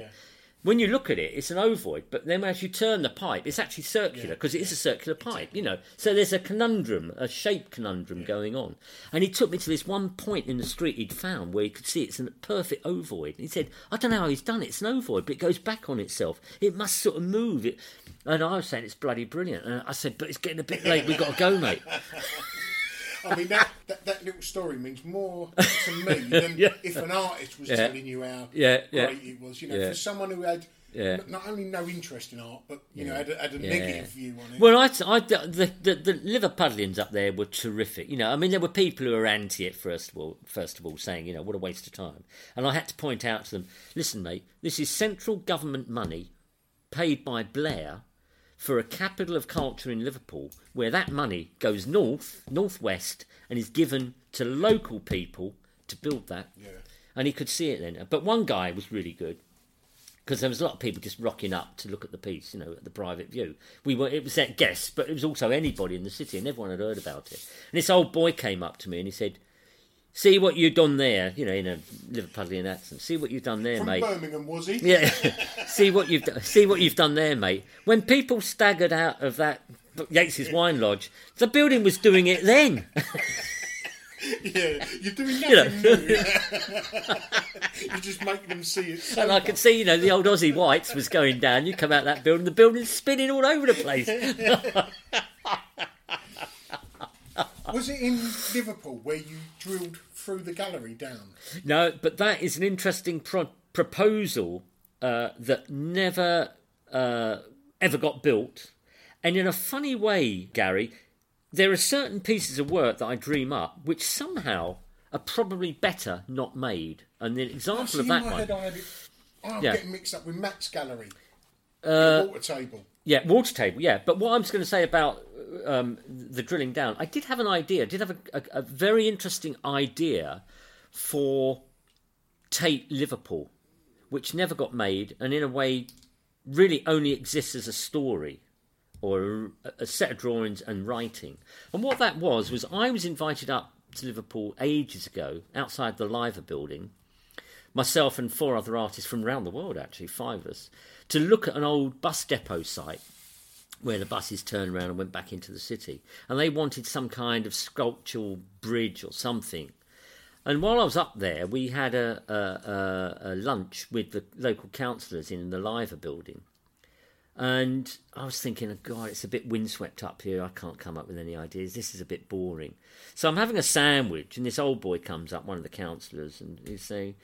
When you look at it, it's an ovoid, but then as you turn the pipe, it's actually circular because it is a circular pipe, you know. So there's a conundrum, a shape conundrum going on. And he took me to this one point in the street he'd found where he could see it's a perfect ovoid. And he said, I don't know how he's done it, it's an ovoid, but it goes back on itself. It must sort of move. It. And I was saying it's bloody brilliant. And I said, but it's getting a bit late, we've got to go, mate. I mean, that, that, that little story means more to me than Yeah. if an artist was Yeah. telling you how Yeah, yeah. great it was. You know, for someone who had not only no interest in art, but you know, had a, had a negative view on it. Well, I, I, the, the, the Liverpudlians up there were terrific. You know, I mean, there were people who were anti it first of all. First of all, saying, you know, what a waste of time. And I had to point out to them, listen, mate, this is central government money paid by Blair for a capital of culture in Liverpool, where that money goes north, northwest, and is given to local people to build that. And he could see it then. But one guy was really good because there was a lot of people just rocking up to look at the piece, you know, at the private view. We were it was at guests, but it was also anybody in the city, and everyone had heard about it. And this old boy came up to me and he said, "See what you've done there," you know, in a Liverpudlian accent. "See what you've done there, From mate." Birmingham, was he? Yeah, see what you've done. See what you've done there, mate. When people staggered out of that Yates's wine lodge, the building was doing it then. yeah. You're doing You know. new. You're just making them see it. And I could see, you know, the old Aussie Whites was going down. You come out that building, the building's spinning all over the place. Was it in Liverpool where you drilled through the gallery down? No, but that is an interesting pro- proposal uh, that never uh, ever got built. And in a funny way, Gary, there are certain pieces of work that I dream up which somehow are probably better not made. And the example of that one. head oh, I'm Yeah. getting mixed up with Matt's gallery. Uh, water table. Yeah, water table. Yeah, but what I'm just going to say about um, the drilling down, I did have an idea. I did have a, a, a very interesting idea for Tate Liverpool, which never got made, and in a way, really only exists as a story or a, a set of drawings and writing. And what that was was I was invited up to Liverpool ages ago outside the Liver building myself and four other artists from around the world, actually, five of us, to look at an old bus depot site where the buses turned around and went back into the city. And they wanted some kind of sculptural bridge or something. And while I was up there, we had a, a, a, a lunch with the local councillors in the Liver building. And I was thinking, oh God, it's a bit windswept up here. I can't come up with any ideas. This is a bit boring. So I'm having a sandwich, and this old boy comes up, one of the councillors, and he's saying,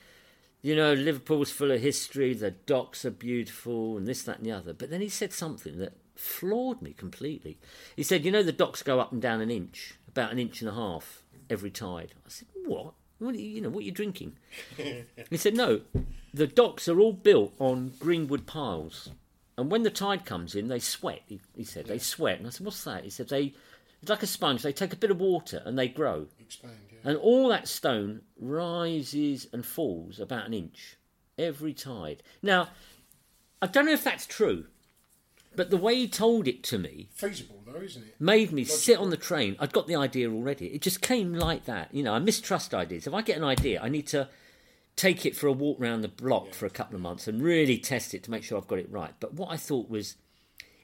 you know, Liverpool's full of history, the docks are beautiful, and this, that, and the other. But then he said something that floored me completely. He said, you know, the docks go up and down an inch, about an inch and a half every tide. I said, what? What are you, you know, what are you drinking? he said, no, the docks are all built on greenwood piles. And when the tide comes in, they sweat. He, he said, they sweat. And I said, what's that? He said, they, it's like a sponge. They take a bit of water and they grow. Expand, yeah. And all that stone rises and falls about an inch every tide. Now, I don't know if that's true, but the way he told it to me Feasible though, isn't it? made me sit on the train. I'd got the idea already. It just came like that. You know, I mistrust ideas. If I get an idea, I need to take it for a walk round the block for a couple of months and really test it to make sure I've got it right. But what I thought was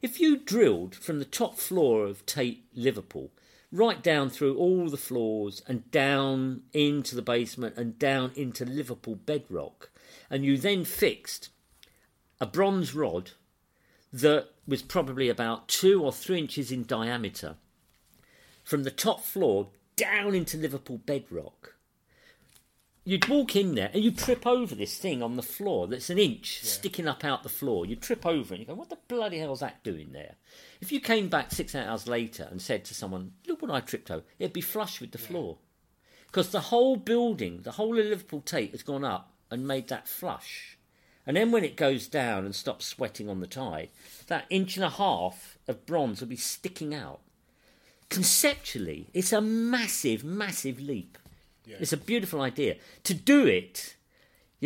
if you drilled from the top floor of Tate Liverpool right down through all the floors and down into the basement and down into Liverpool bedrock, and you then fixed a bronze rod that was probably about two or three inches in diameter from the top floor down into Liverpool bedrock. You'd walk in there and you'd trip over this thing on the floor that's an inch sticking up out the floor. You'd trip over it and you go, What the bloody hell's that doing there? If you came back six hours later and said to someone, Look what I tripped over, it'd be flush with the floor. Because the whole building, the whole of Liverpool Tate has gone up and made that flush. And then when it goes down and stops sweating on the tide, that inch and a half of bronze will be sticking out. Conceptually, it's a massive, massive leap. It's a beautiful idea. To do it,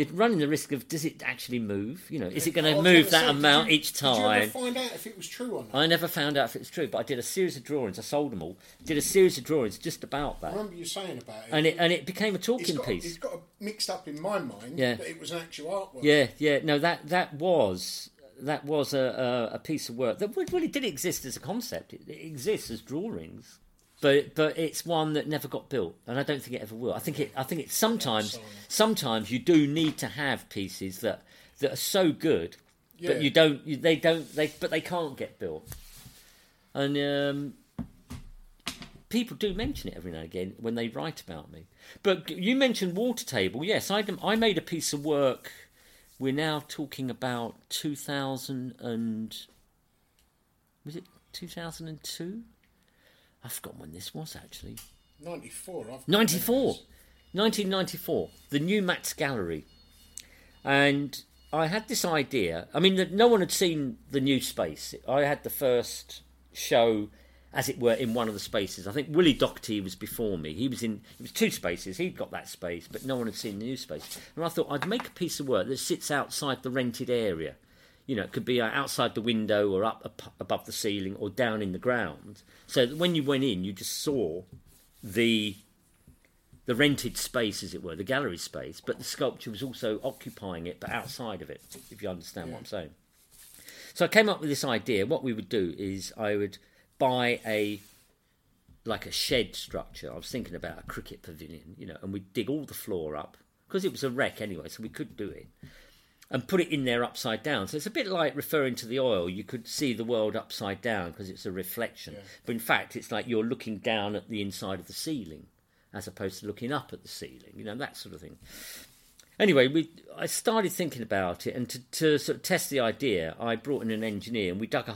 you're running the risk of does it actually move? You know, is it going to move that say, amount you- each Did you time? find out if it was true or not? I never found out if it was true, but I did a series of drawings. I sold them all. Did a series of drawings just about I that, remember you saying about it. and it and it became a talking piece. It's got mixed up in my mind Yeah. that it was an actual artwork. Yeah, yeah. No, that that was that was a, a, a piece of work that really did exist as a concept. It, it exists as drawings, but but it's one that never got built, and I don't think it ever will. I think it. I think it sometimes sometimes you do need to have pieces that that are so good, Yeah. but you don't. You, they don't. They but they can't get built, and. um People do mention it every now and again when they write about me. But you mentioned water table. Yes, I, I made a piece of work we're now talking about 2000 and was it 2002 i've forgotten when this was actually. 94. I've 94 1994 the new Matt's gallery. And i had this idea i mean no one had seen the new space. I had the first show as it were in one of the spaces. I think willie doherty was before me. He was in it was two spaces. He'd got that space but no one had seen the new space. And i thought i'd make a piece of work that sits outside the rented area you know, it could be uh, outside the window or up, up above the ceiling or down in the ground, so that when you went in, you just saw the the rented space, as it were, the gallery space, but the sculpture was also occupying it, but outside of it, if you understand what I'm saying. So I came up with this idea. What we would do is I would buy a like a shed structure. I was thinking about a cricket pavilion, you know, and we'd dig all the floor up because it was a wreck anyway, so we could do it and put it in there upside down. So it's a bit like referring to the oil. You could see the world upside down because it's a reflection. But in fact, it's like you're looking down at the inside of the ceiling as opposed to looking up at the ceiling, you know, that sort of thing. Anyway, we, I started thinking about it, and to, to sort of test the idea, I brought in an engineer and we dug a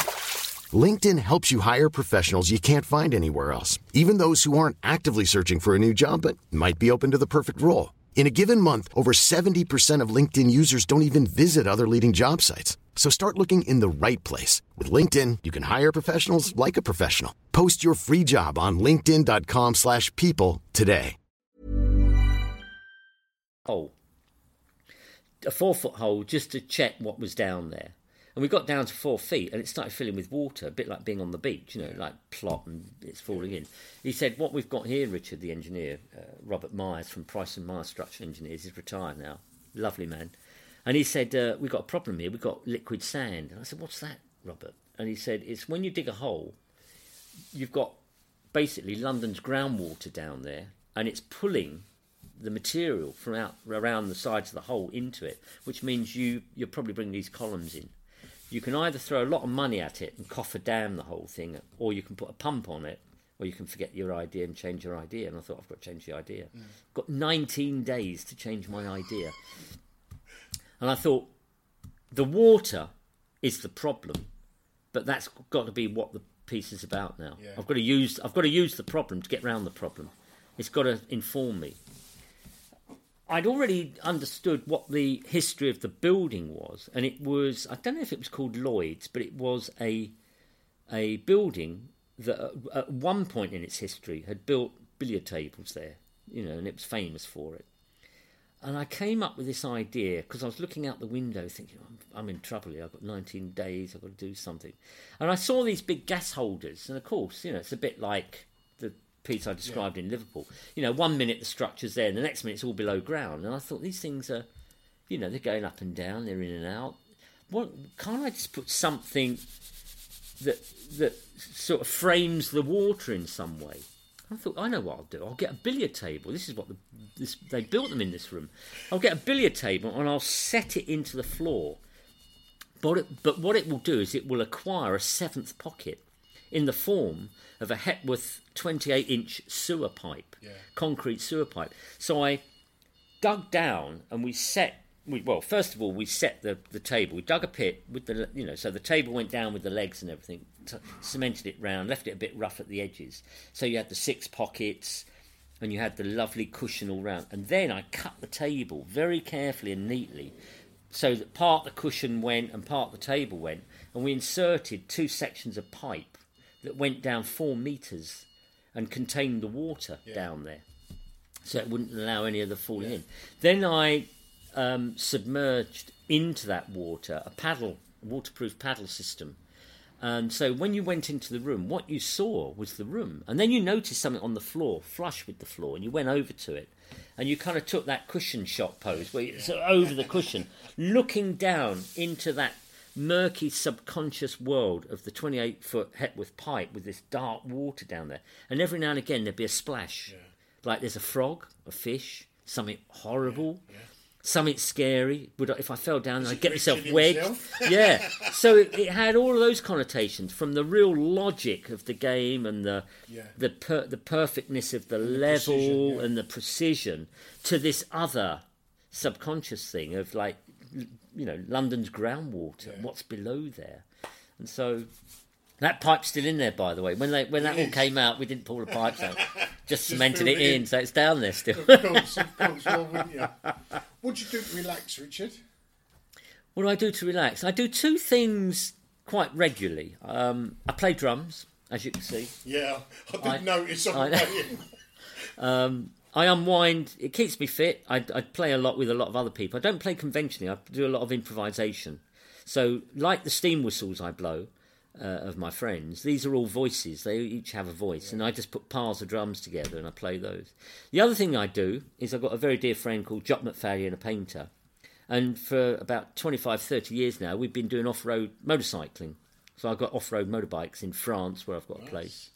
LinkedIn helps you hire professionals you can't find anywhere else, even those who aren't actively searching for a new job but might be open to the perfect role. In a given month, over 70% of LinkedIn users don't even visit other leading job sites. So start looking in the right place. With LinkedIn, you can hire professionals like a professional. Post your free job on linkedin.com/people slash people today. hole, a four foot hole, just to check what was down there. And we got down to four feet, and it started filling with water, a bit like being on the beach, you know, like plot and it's falling in. He said, "What we've got here, Richard, the engineer, uh, Robert Myers from Price and Myers Structural Engineers, he's retired now, lovely man." And he said, uh, "We've got a problem here. We've got liquid sand." And I said, "What's that, Robert?" And he said, "It's when you dig a hole, you've got basically London's groundwater down there, and it's pulling the material from out around the sides of the hole into it, which means you you'll probably bring these columns in. You can either throw a lot of money at it and coffer dam the whole thing, or you can put a pump on it, or you can forget your idea and change your idea. And I thought I've got to change the idea. Mm. Got 19 days to change my idea, and I thought the water is the problem, but that's got to be what the piece is about now. I've got to use I've got to use the problem to get round the problem. It's got to inform me. I'd already understood what the history of the building was, and it was I don't know if it was called Lloyd's, but it was a a building that uh, at one point in its history had built billiard tables there, you know, and it was famous for it. And I came up with this idea because I was looking out the window thinking, I'm, I'm in trouble here. I've got 19 days. I've got to do something. And I saw these big gas holders. And of course, you know, it's a bit like piece I described in Liverpool. You know, one minute the structure's there, and the next minute it's all below ground. And I thought these things are, you know, they're going up and down, they're in and out. What, can't I just put something that that sort of frames the water in some way? I thought, I know what I'll do. I'll get a billiard table. This is what the, this, they built them in this room. I'll get a billiard table and I'll set it into the floor, But it, but what it will do is it will acquire a seventh pocket in the form of a Hepworth 28 inch sewer pipe, concrete sewer pipe. So I dug down and we set. We, well, first of all, we set the, the table. We dug a pit with the you know, so the table went down with the legs and everything, t- cemented it round, left it a bit rough at the edges. So you had the six pockets, and you had the lovely cushion all round. And then I cut the table very carefully and neatly, so that part the cushion went and part the table went, and we inserted two sections of pipe that went down four meters and contained the water down there so it wouldn't allow any of the falling in. Then I um, submerged into that water a paddle, a waterproof paddle system. And so when you went into the room, what you saw was the room. And then you noticed something on the floor, flush with the floor, and you went over to it. And you kind of took that cushion shot pose, where you're sort of over the cushion, looking down into that murky subconscious world of the 28 foot Hepworth pipe with this dark water down there. And every now and again there'd be a splash. Like there's a frog, a fish, something horrible, something scary. Would I, if I fell down, I'd get myself wedged. yeah. So it, it had all of those connotations from the real logic of the game and the Yeah. the per, the perfectness of the level precision, yeah. and the precision to this other subconscious thing of like you know London's groundwater, what's below there, and so. That pipe's still in there, by the way. When they when that all came out, we didn't pull the pipes out, just cemented filled it in, in. so it's down there still. Of course, of course. Well, wouldn't you? What do you do to relax, Richard? What do I do to relax? I do two things quite regularly. Um, I play drums, as you can see. Yeah, I did I- notice on I- in. I unwind. It keeps me fit. I, I play a lot with a lot of other people. I don't play conventionally. I do a lot of improvisation. So, like the steam whistles I blow uh, of my friends, these are all voices. They each have a voice, and I just put piles of drums together and I play those. The other thing I do is I've got a very dear friend called Jock McFadyen, a painter, and for about 25, 30 years now, we've been doing off-road motorcycling. So I've got off-road motorbikes in France, where I've got a place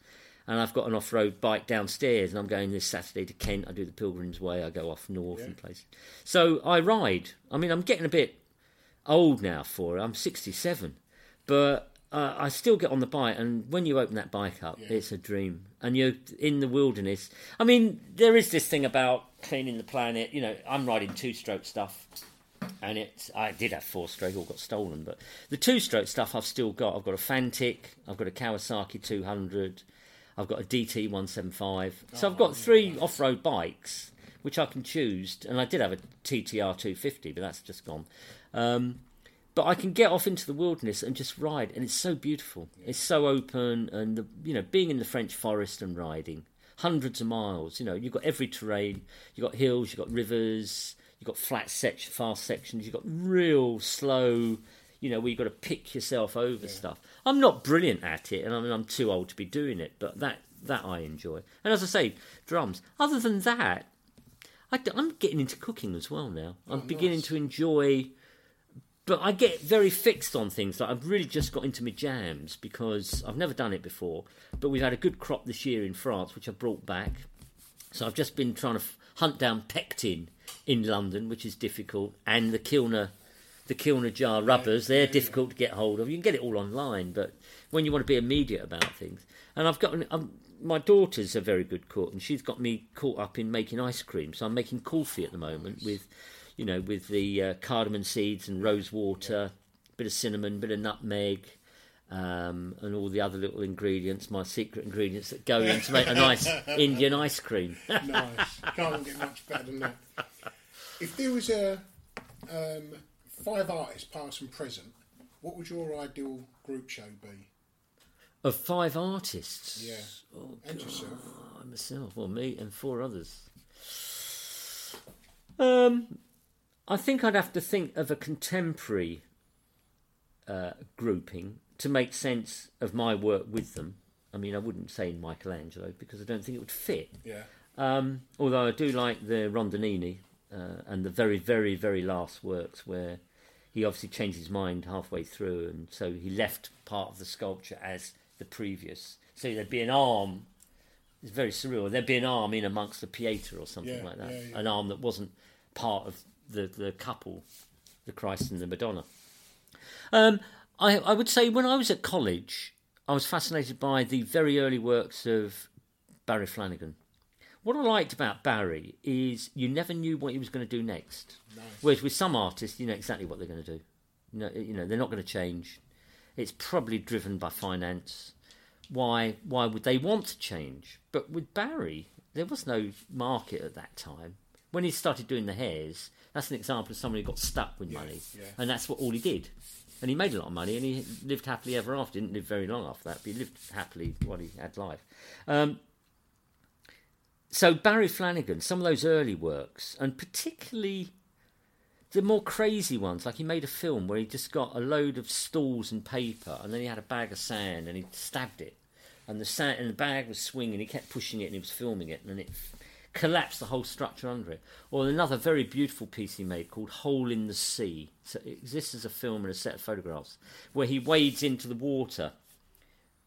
and I've got an off-road bike downstairs, and I'm going this Saturday to Kent. I do the Pilgrim's Way. I go off north and places. So I ride. I mean, I'm getting a bit old now for it. I'm 67, but uh, I still get on the bike. And when you open that bike up, it's a dream. And you're in the wilderness. I mean, there is this thing about cleaning the planet. You know, I'm riding two-stroke stuff and it's I did have four stroke, all got stolen, but the two stroke stuff I've still got. I've got a Fantic, I've got a Kawasaki 200, I've got a DT 175. So I've got three off road bikes which I can choose, and I did have a TTR 250, but that's just gone. Um, but I can get off into the wilderness and just ride, and it's so beautiful. It's so open, and the, you know, being in the French forest and riding hundreds of miles. You know, you've got every terrain. You've got hills, you've got rivers, you've got flat sections, fast sections, you've got real slow. You know, where you've got to pick yourself over stuff. I'm not brilliant at it, and I mean, I'm too old to be doing it. But that that I enjoy. And as I say, drums. Other than that, I, am getting into cooking as well now. Oh, I'm beginning to enjoy but I get very fixed on things. Like I've really just got into my jams because I've never done it before. But we've had a good crop this year in France, which I brought back. So I've just been trying to f- hunt down pectin in London, which is difficult, and the Kilner, the Kilner jar rubbers. They're difficult to get hold of. You can get it all online, but when you want to be immediate about things, and I've got um, my daughter's a very good cook, and she's got me caught up in making ice cream. So I'm making coffee at the moment with, you know, with the uh, cardamom seeds and rose water, bit of cinnamon, bit of nutmeg. Um, and all the other little ingredients, my secret ingredients that go in to make a nice Indian ice cream. Nice. Can't get much better than that. If there was a um, five artists, past and present, what would your ideal group show be? of five artists. Yeah. and yourself. Oh, myself, or me, and four others. Um, I think I'd have to think of a contemporary uh, grouping to make sense of my work with them. I mean, I wouldn't say Michelangelo because I don't think it would fit. Yeah. Um, although I do like the Rondanini uh, and the very, very, very last works where he obviously changed his mind halfway through, and so he left part of the sculpture as the previous. So there'd be an arm. It's very surreal. There'd be an arm in amongst the Pieta or something Yeah, like that. yeah, yeah. An arm that wasn't part of the the couple, the Christ and the Madonna. Um, I, I would say when I was at college, I was fascinated by the very early works of Barry Flanagan. What I liked about Barry is you never knew what he was going to do next. Whereas with some artists, you know exactly what they're going to do. You know, you know they're not going to change. It's probably driven by finance. Why? Why would they want to change? But with Barry, there was no market at that time. When he started doing the hares, that's an example of someone who got stuck with money, yeah. and that's what all he did. And he made a lot of money, and he lived happily ever after. Didn't live very long after that, but he lived happily while he had life. Um, so Barry Flanagan, some of those early works, and particularly the more crazy ones, like he made a film where he just got a load of stools and paper, and then he had a bag of sand, and he stabbed it, and the sand and the bag was swinging. He kept pushing it, and he was filming it, and it collapsed the whole structure under it. Or another very beautiful piece he made called Hole in the Sea. So it exists as a film and a set of photographs where he wades into the water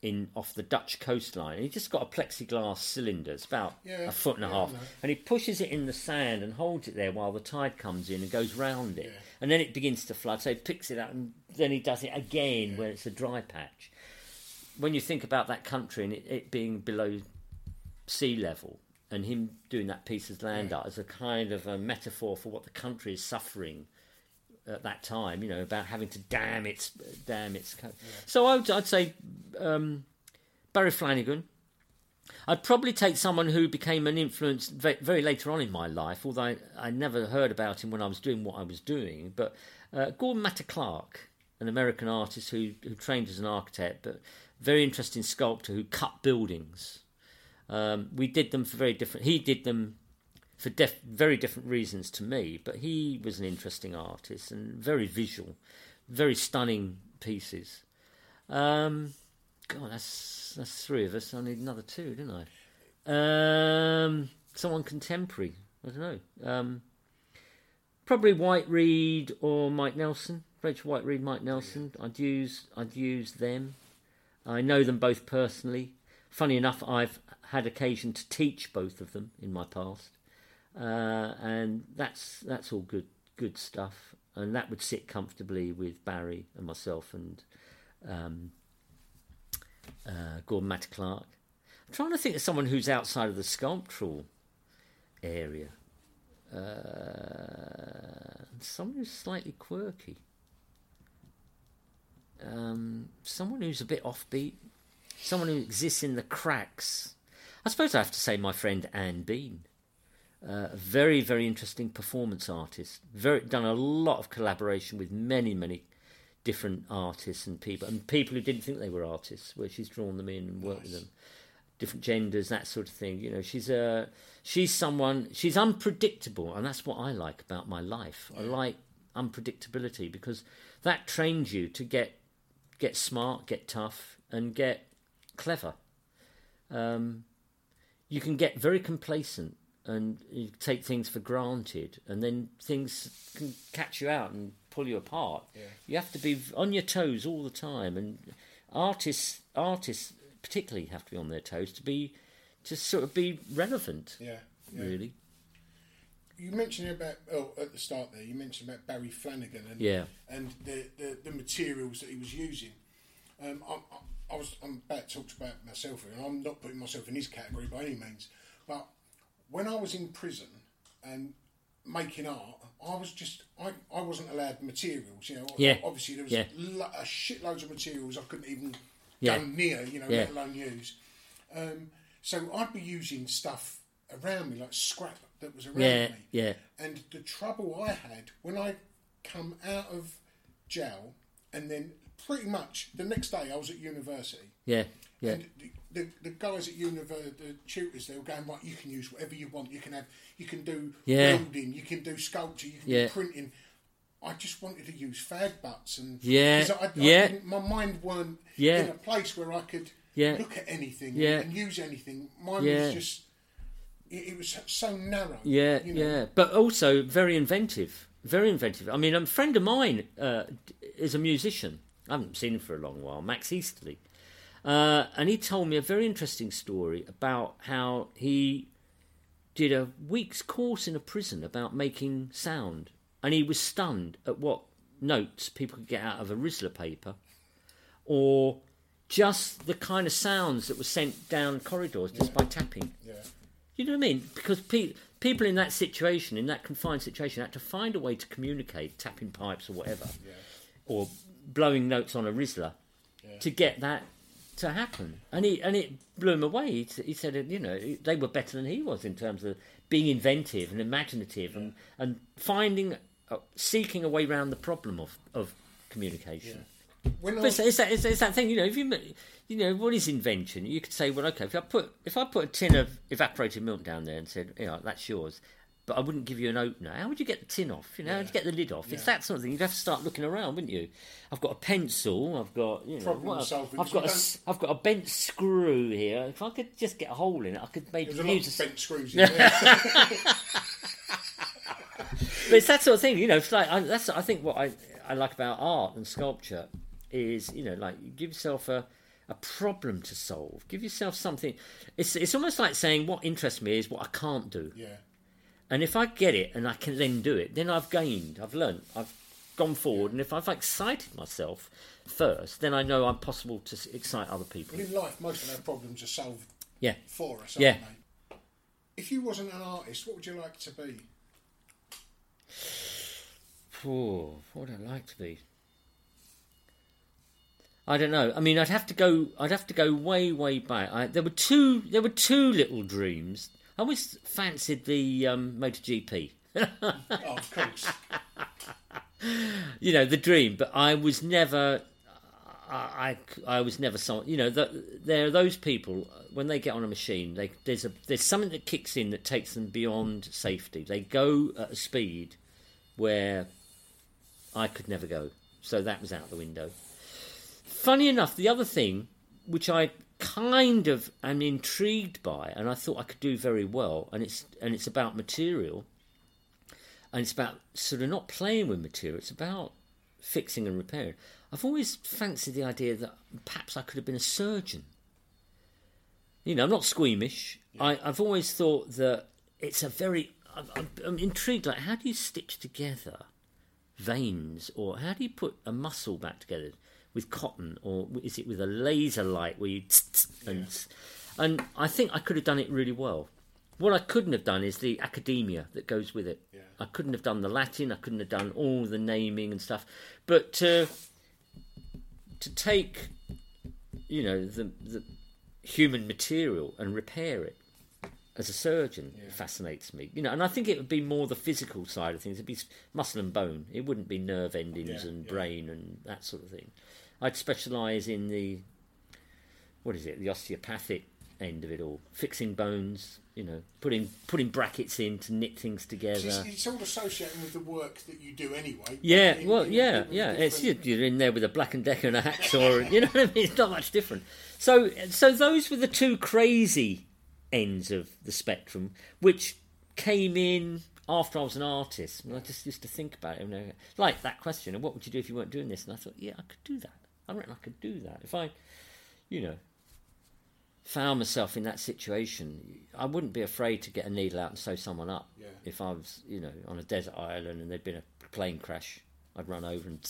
in off the Dutch coastline. And he just got a plexiglass cylinder, it's about Yeah, a foot and a yeah, half, and he pushes it in the sand and holds it there while the tide comes in and goes round it, and then it begins to flood. So he picks it up and then he does it again where it's a dry patch. When you think about that country and it, it being below sea level, and him doing that piece of land art as a kind of a metaphor for what the country is suffering at that time, you know, about having to damn its dam its. Co- So I would, I'd say um, Barry Flanagan. I'd probably take someone who became an influence very, very later on in my life, although I, I never heard about him when I was doing what I was doing. But uh, Gordon Matta Clark, an American artist who, who trained as an architect, but very interesting sculptor who cut buildings. Um, we did them for very different. He did them for def- very different reasons to me, but he was an interesting artist and very visual, very stunning pieces. Um, God, that's that's three of us. I need another two, didn't I? Um, someone contemporary. I don't know. Um, probably Whiteread or Mike Nelson. Rachel Whiteread, Mike Nelson. I'd use I'd use them. I know them both personally. Funny enough, I've had occasion to teach both of them in my past, uh, and that's that's all good good stuff. And that would sit comfortably with Barry and myself and um, uh, Gordon Matt Clark. I'm trying to think of someone who's outside of the sculptural area. Uh, someone who's slightly quirky. Um, someone who's a bit offbeat. Someone who exists in the cracks. I suppose I have to say my friend Anne Bean. Uh, a very, very interesting performance artist. Very done a lot of collaboration with many, many different artists and people, and people who didn't think they were artists, where she's drawn them in and worked with them, different genders, that sort of thing. You know, she's a she's someone she's unpredictable, and that's what I like about my life. I like unpredictability because that trains you to get get smart, get tough, and get clever. Um, you can get very complacent and you take things for granted, and then things can catch you out and pull you apart. You have to be on your toes all the time, and artists, artists particularly, have to be on their toes to be to sort of be relevant. Yeah, yeah. really. You mentioned about oh at the start there. You mentioned about Barry Flanagan and Yeah. and the, the, the materials that he was using. Um, I, I, I was I'm about to talk about myself and I'm not putting myself in his category by any means. But when I was in prison and making art, I was just I, I wasn't allowed materials. You know, Yeah. obviously there was Yeah. lo- a shitloads of materials I couldn't even Yeah. go near. You know, Yeah. let alone use. Um, so I'd be using stuff around me, like scrap that was around Yeah, me. yeah. And the trouble I had when I come out of jail, and then pretty much the next day I was at university. Yeah, yeah, the, the, the guys at university, the tutors, they were going right. You can use whatever you want. You can have, you can do Yeah. welding, you can do sculpture, you can Yeah. do printing. I just wanted to use fag butts and Yeah, I, I yeah. my mind weren't Yeah. in a place where I could Yeah. look at anything Yeah. and use anything. Mine Yeah. was just it, it was so narrow. Yeah, you know. yeah, but also very inventive. Very inventive. I mean, a friend of mine uh, is a musician. I haven't seen him for a long while, Max Eastley. Uh, and he told me a very interesting story about how he did a week's course in a prison about making sound. And he was stunned at what notes people could get out of a Rizla paper, or just the kind of sounds that were sent down corridors just by tapping. Yeah. You know what I mean? Because pe- people in that situation, in that confined situation, had to find a way to communicate, tapping pipes or whatever, or blowing notes on a Rizla, to get that to happen. And he and it blew him away. He, he said, you know, they were better than he was in terms of being inventive and imaginative and and finding, uh, seeking a way around the problem of of communication. When But it's, it's, that, it's, it's that thing, you know. If you, you know, what is invention? You could say, well, okay, if I put if I put a tin of evaporated milk down there and said, yeah, that's yours, but I wouldn't give you an opener. How would you get the tin off? You know, how would you get the lid off? It's that sort of thing. You'd have to start looking around, wouldn't you? I've got a pencil. I've got you know, Problem solving, I've got a, you s- I've got a bent screw here. If I could just get a hole in it, I could maybe There's use a bent screws in there. but it's that sort of thing, you know. It's like I, that's I think what I I like about art and sculpture is you know like you give yourself a a problem to solve. Give yourself something. It's it's almost like saying what interests me is what I can't do. yeah. And if I get it and I can then do it, then I've gained. I've learned. I've gone forward. And if I've excited myself first, then I know I'm possible to excite other people. But in life, most of our problems are solved Yeah. for us, aren't Yeah. they? If you wasn't an artist, what would you like to be? Oh, what would I like to be? I don't know. I mean, I'd have to go. I'd have to go way, way back. I, there were two. There were two little dreams. I always fancied the um, MotoGP. Oh, of course. you know, the dream. But I was never. I, I, I was never someone. You know, the, there are those people when they get on a machine. They, there's a there's something that kicks in that takes them beyond safety. They go at a speed where I could never go. So that was out the window. Funny enough, the other thing, which I kind of am intrigued by, and I thought I could do very well, and it's and it's about material, and it's about sort of not playing with material. It's about fixing and repairing. I've always fancied the idea that perhaps I could have been a surgeon. You know, I'm not squeamish. I, I've always thought that it's a very. I'm, I'm, I'm intrigued. Like, how do you stitch together veins, or how do you put a muscle back together with cotton, or is it with a laser light where you and and I think I could have done it really well. What I couldn't have done is the academia that goes with it. I couldn't have done the Latin. I couldn't have done all the naming and stuff. But to to take, you know, the the human material and repair it as a surgeon fascinates me. You know, and I think it would be more the physical side of things. It'd be muscle and bone. It wouldn't be nerve endings Yeah, and yeah. brain and that sort of thing. I'd specialise in the what is it, the osteopathic end of it all, fixing bones. You know, putting putting brackets in to knit things together. It's, it's all associating with the work that you do anyway. Yeah, In- well, in- yeah, in yeah. It's you're in there with a black and decker and a hacksaw, you know what I mean? It's not much different. So, so those were the two crazy ends of the spectrum, which came in after I was an artist. And I just used to think about it, like that question: "What would you do if you weren't doing this?" And I thought, yeah, I could do that. I reckon I could do that if I, you know, found myself in that situation. I wouldn't be afraid to get a needle out and sew someone up. Yeah. If I was, you know, on a desert island and there'd been a plane crash, I'd run over and.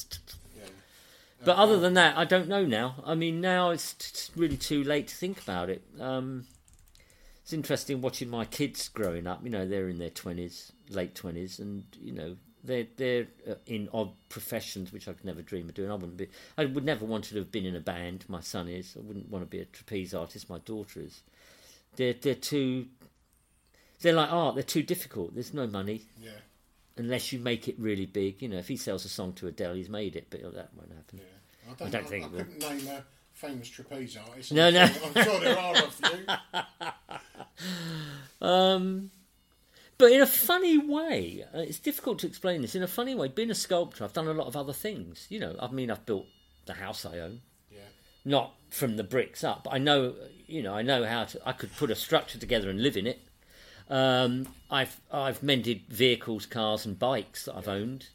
But other than that, I don't know now. I mean, now it's really too late to think about it. Um, it's interesting watching my kids growing up. You know, they're in their twenties, late twenties, and you know they're they're uh, in odd professions which I could never dream of doing. I wouldn't be. I would never want to have been in a band. My son is. I wouldn't want to be a trapeze artist. My daughter is. They're they're too. They're like art. They're too difficult. There's no money Yeah. unless you make it really big. You know, if he sells a song to Adele, he's made it, but that won't happen. I I don't, don't I, think I it will. couldn't name a famous trapeze artist. No, I'm no. Sure, I'm sure there are a few. Um, but in a funny way, uh, it's difficult to explain this. In a funny way, being a sculptor, I've done a lot of other things. You know, I mean, I've built the house I own, Yeah. not from the bricks up, but I know, you know, I know how to. I could put a structure together and live in it. Um, I've I've mended vehicles, cars, and bikes that I've owned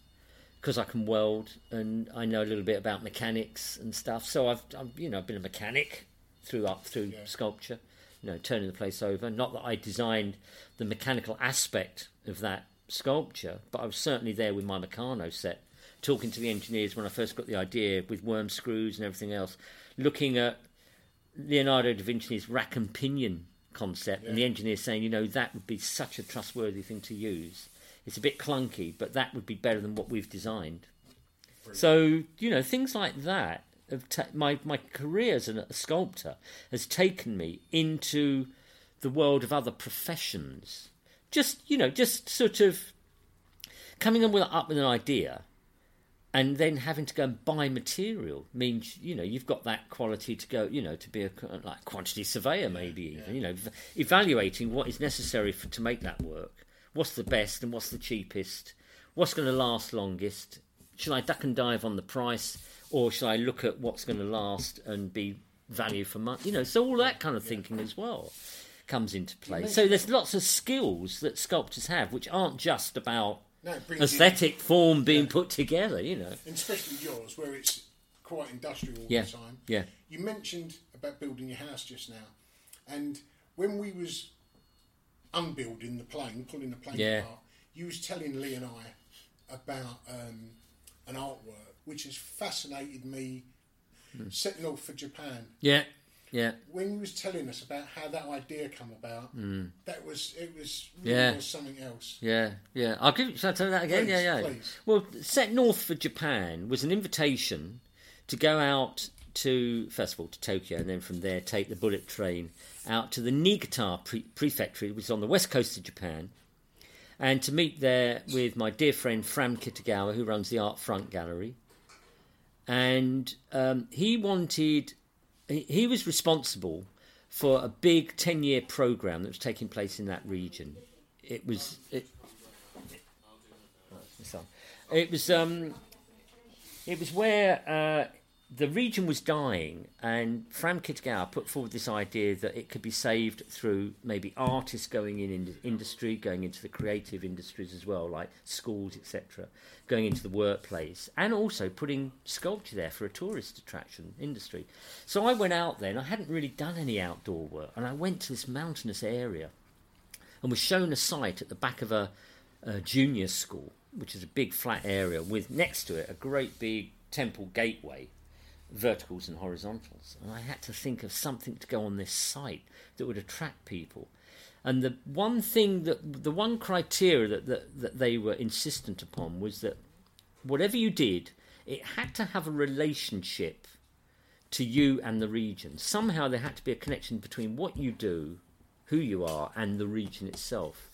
because I can weld and I know a little bit about mechanics and stuff. So I've, I've you know I've been a mechanic through up through sculpture, you know, turning the place over. Not that I designed the mechanical aspect of that sculpture, but I was certainly there with my Meccano set, talking to the engineers when I first got the idea with worm screws and everything else, looking at Leonardo da Vinci's rack and pinion concept, and the engineer saying, you know, that would be such a trustworthy thing to use. It's a bit clunky, but that would be better than what we've designed. So you know, things like that. Have ta- my my career as a sculptor has taken me into the world of other professions. Just you know, just sort of coming up with, up with an idea and then having to go and buy material means you know you've got that quality to go you know to be a like quantity surveyor maybe even you know evaluating what is necessary for to make that work. What's the best and what's the cheapest? What's going to last longest? Should i duck and dive on the price or should i look at what's going to last and be value for money you know so all that kind of thinking as well comes into play so there's lots of skills that sculptors have which aren't just about No, it brings in- aesthetic form being put together you know and especially yours, where it's quite industrial all Yeah, the time. yeah. You mentioned about building your house just now, and when we was unbuilding the plane, pulling the plane Yeah. apart, you was telling Lee and I about um, an artwork which has fascinated me. Hmm. Setting off for Japan, Yeah, yeah, when he was telling us about how that idea come about, that was it was really. Yeah. was something else. yeah, yeah. I'll give. Shall I tell you that again? Please, yeah, yeah. please. Well, set north for Japan was an invitation to go out to first of all to Tokyo, and then from there take the bullet train out to the Niigata pre- prefecture, which is on the west coast of Japan, and to meet there with my dear friend Fram Kitagawa, who runs the Art Front Gallery, and um, he wanted he, was responsible for a big 10 year program that was taking place in that region. It was it, it was um it was where uh, the region was dying, and Fram Kitagawa put forward this idea that it could be saved through maybe artists going in, in industry, going into the creative industries as well, like schools, etc., going into the workplace, and also putting sculpture there for a tourist attraction industry. So I went out there, and I hadn't really done any outdoor work, and I went to this mountainous area and was shown a site at the back of a, a junior school, which is a big flat area with next to it a great big temple gateway, verticals and horizontals. And I had to think of something to go on this site that would attract people. And the one thing that the one criteria that, that, that they were insistent upon was that whatever you did, it had to have a relationship to you and the region. Somehow there had to be a connection between what you do, who you are, and the region itself.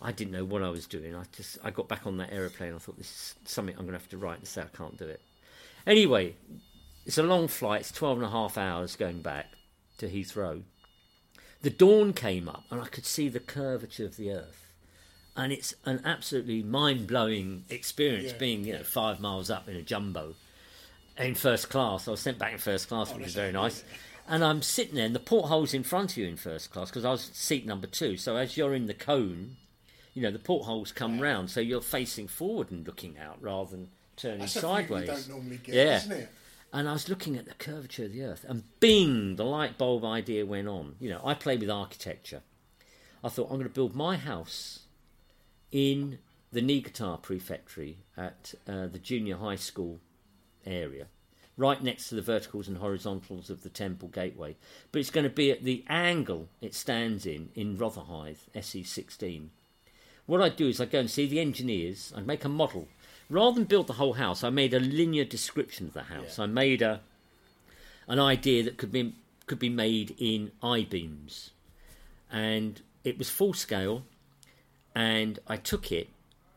I didn't know what I was doing. I just I got back on that aeroplane. I thought this is something I'm going to have to write and say I can't do it. Anyway, it's a long flight. It's 12 and a half hours going back to Heathrow. The dawn came up and I could see the curvature of the earth. And it's an absolutely mind blowing experience Yeah, being, you know, five miles up in a jumbo in first class. I was sent back in first class, which was very nice. And I'm sitting there, and the porthole's in front of you in first class because I was seat number two. So as you're in the cone, you know, the portholes come round, so you're facing forward and looking out rather than turning That's sideways. don't normally get, yeah. And I was looking at the curvature of the earth, and bing, the light bulb idea went on. You know, I play with architecture. I thought I'm going to build my house in the Niigata prefecture at uh, the junior high school area, right next to the verticals and horizontals of the temple gateway. But it's going to be at the angle it stands in in Rotherhithe, SE16. What I'd do is I'd go and see the engineers. I make a model. Rather than build the whole house, I made a linear description of the house. I made a an idea that could be could be made in I beams, and it was full scale. And I took it,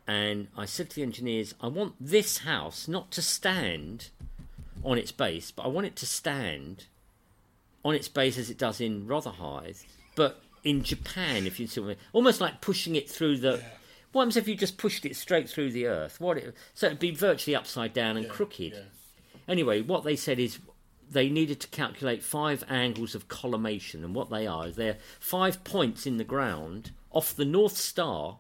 and I said to the engineers, I want this house not to stand on its base, but I want it to stand on its base as it does in Rotherhithe, but in Japan, if you see what I mean, almost like pushing it through the. What happens if you just pushed it straight through the earth? What it, so it'd be virtually upside down and crooked. Anyway, what they said is they needed to calculate five angles of collimation, and what they are is they're five points in the ground off the North Star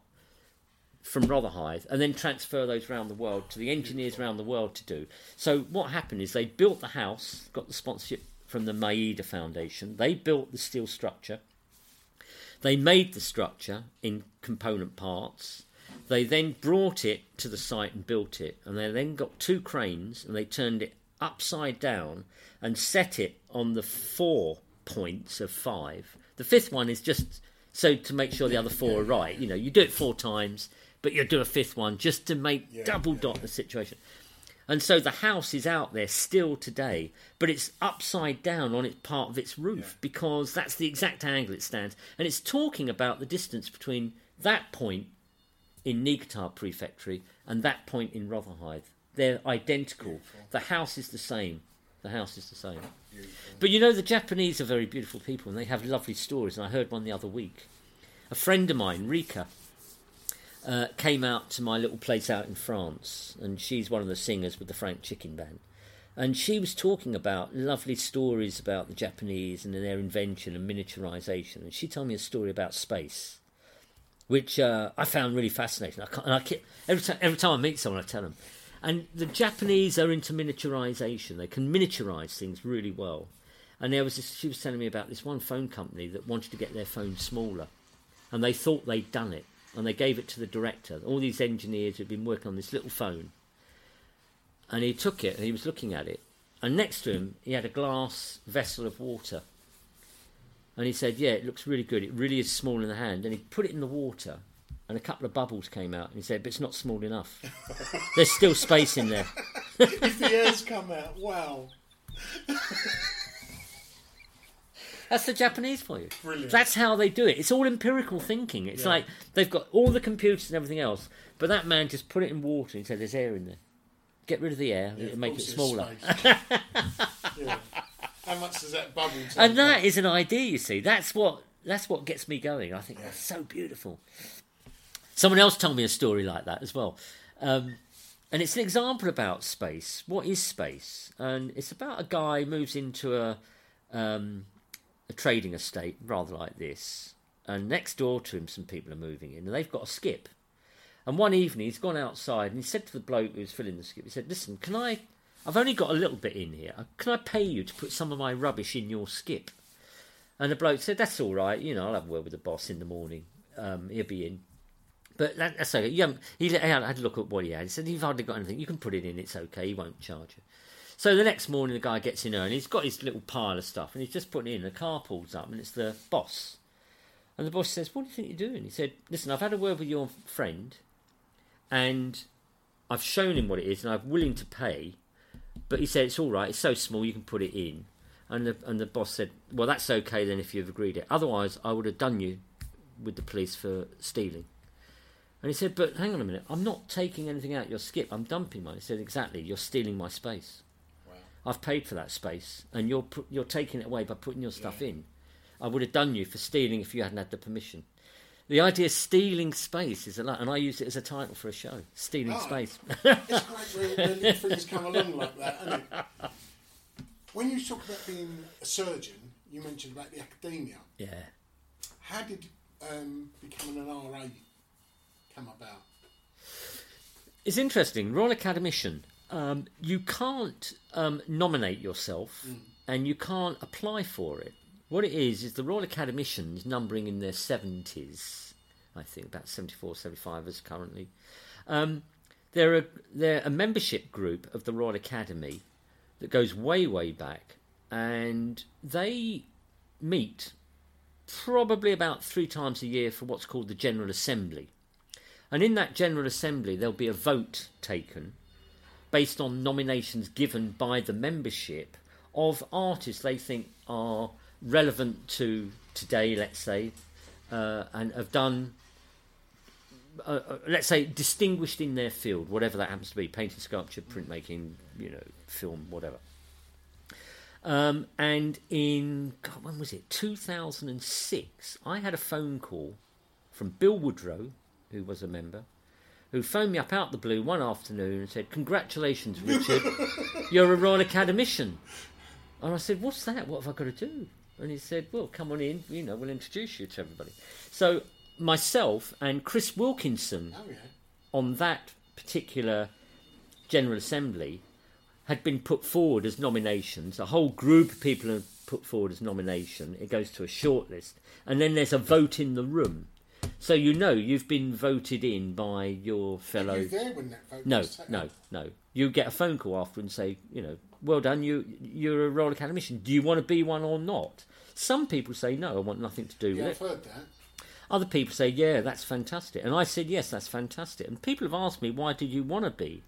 from Rotherhithe and then transfer those around the world to the engineers around the world to do. So what happened is they built the house, got the sponsorship from the Maeda Foundation. They built the steel structure. They made the structure in component parts. They then brought it to the site and built it, and they then got two cranes and they turned it upside down and set it on the four points of five. The fifth one is just so to make sure the other four are right. You know, you do it four times, but you do a fifth one just to make double dot the situation. And so the house is out there still today, but it's upside down on its part of its roof because that's the exact angle it stands. And it's talking about the distance between that point in Niigata Prefecture and that point in Rotherhithe. They're identical. The house is the same. The house is the same. But you know, the Japanese are very beautiful people and they have lovely stories. And I heard one the other week. A friend of mine, Rika, uh, came out to my little place out in France, and she's one of the singers with the Frank Chicken Band. And she was talking about lovely stories about the Japanese and their invention and miniaturization. And she told me a story about space, which uh, I found really fascinating. I and I keep, every, time, every time I meet someone, I tell them. And the Japanese are into miniaturization. They can miniaturize things really well. And there was this, she was telling me about this one phone company that wanted to get their phone smaller, and they thought they'd done it, and they gave it to the director. All these engineers who'd been working on this little phone, and he took it and he was looking at it, and next to him he had a glass vessel of water, and he said, "Yeah, it looks really good. It really is small in the hand." And he put it in the water, and a couple of bubbles came out, and he said, "But it's not small enough. There's still space in there." if the airs come out, wow. That's the Japanese for you. Brilliant. That's how they do it. It's all empirical thinking. It's like they've got all the computers and everything else, but that man just put it in water and said, "There's air in there. Get rid of the air Yeah, and of make it smaller." Yeah. How much does that bubble take? and that is an idea. You see, that's what that's what gets me going. I think that's so beautiful. Someone else told me a story like that as well. Um, and it's an example about space. What is space? And it's about a guy moves into a um, a trading estate, rather like this. And next door to him, some people are moving in, and they've got a skip. And one evening, he's gone outside and he said to the bloke who was filling the skip, he said, "Listen, can I? I've only got a little bit in here. Can I pay you to put some of my rubbish in your skip?" And the bloke said, "That's all right. You know, I'll have a word with the boss in the morning. Um, he'll be in." But that, that's okay. You he had had a look at what he had. He said, "You've hardly got anything. You can put it in. It's okay. He won't charge you." So the next morning, the guy gets in and he's got his little pile of stuff and he's just putting it in. The car pulls up and it's the boss. And the boss says, What do you think you're doing? He said, Listen, I've had a word with your friend and I've shown him what it is and I'm willing to pay. But he said, It's all right. It's so small you can put it in. And the, and the boss said, Well, that's okay then if you've agreed it. Otherwise, I would have done you with the police for stealing. And he said, But hang on a minute. I'm not taking anything out your skip. I'm dumping mine. He said, Exactly. You're stealing my space. I've paid for that space, and you're you're taking it away by putting your stuff in. I would have done you for stealing if you hadn't had the permission. The idea of stealing space is a lot, and I use it as a title for a show: stealing Oh. space. It's great when, when things come along like that? When you talk about being a surgeon, you mentioned about the academia. yeah. How did um, becoming an RA come about? It's interesting. Royal Academician. Um, you can't um, nominate yourself, and you can't apply for it. What it is is the Royal Academicians, numbering in their seventies, I think about 74, 75 as currently. Um, they're a they're a membership group of the Royal Academy that goes way way back, and they meet probably about three times a year for what's called the General Assembly. And in that General Assembly, there'll be a vote taken based on nominations given by the membership of artists they think are relevant to today, let's say, uh, and have done, uh, uh, let's say, distinguished in their field, whatever that happens to be painting, sculpture, printmaking, you know, film, whatever. Um, and in, God, when was it? 2006, I had a phone call from Bill Woodrow, who was a member, who phoned me up out the blue one afternoon and said, Congratulations, Richard, you're a Royal Academician. And I said, What's that? What have I got to do? And he said, Well, come on in, you know, we'll introduce you to everybody. So myself and Chris Wilkinson Oh yeah. on that particular General Assembly had been put forward as nominations. A whole group of people are put forward as nomination. It goes to a shortlist, and then there's a vote in the room. So you know you've been voted in by your fellow. You there when that vote No, no, no. You get a phone call after and say, you know, well done, you you're a Royal Academician. Do you want to be one or not? Some people say no, I want nothing to do Yeah, with I've it. heard that. Other people say, yeah, that's fantastic. And I said, yes, that's fantastic. And people have asked me, why did you want to be?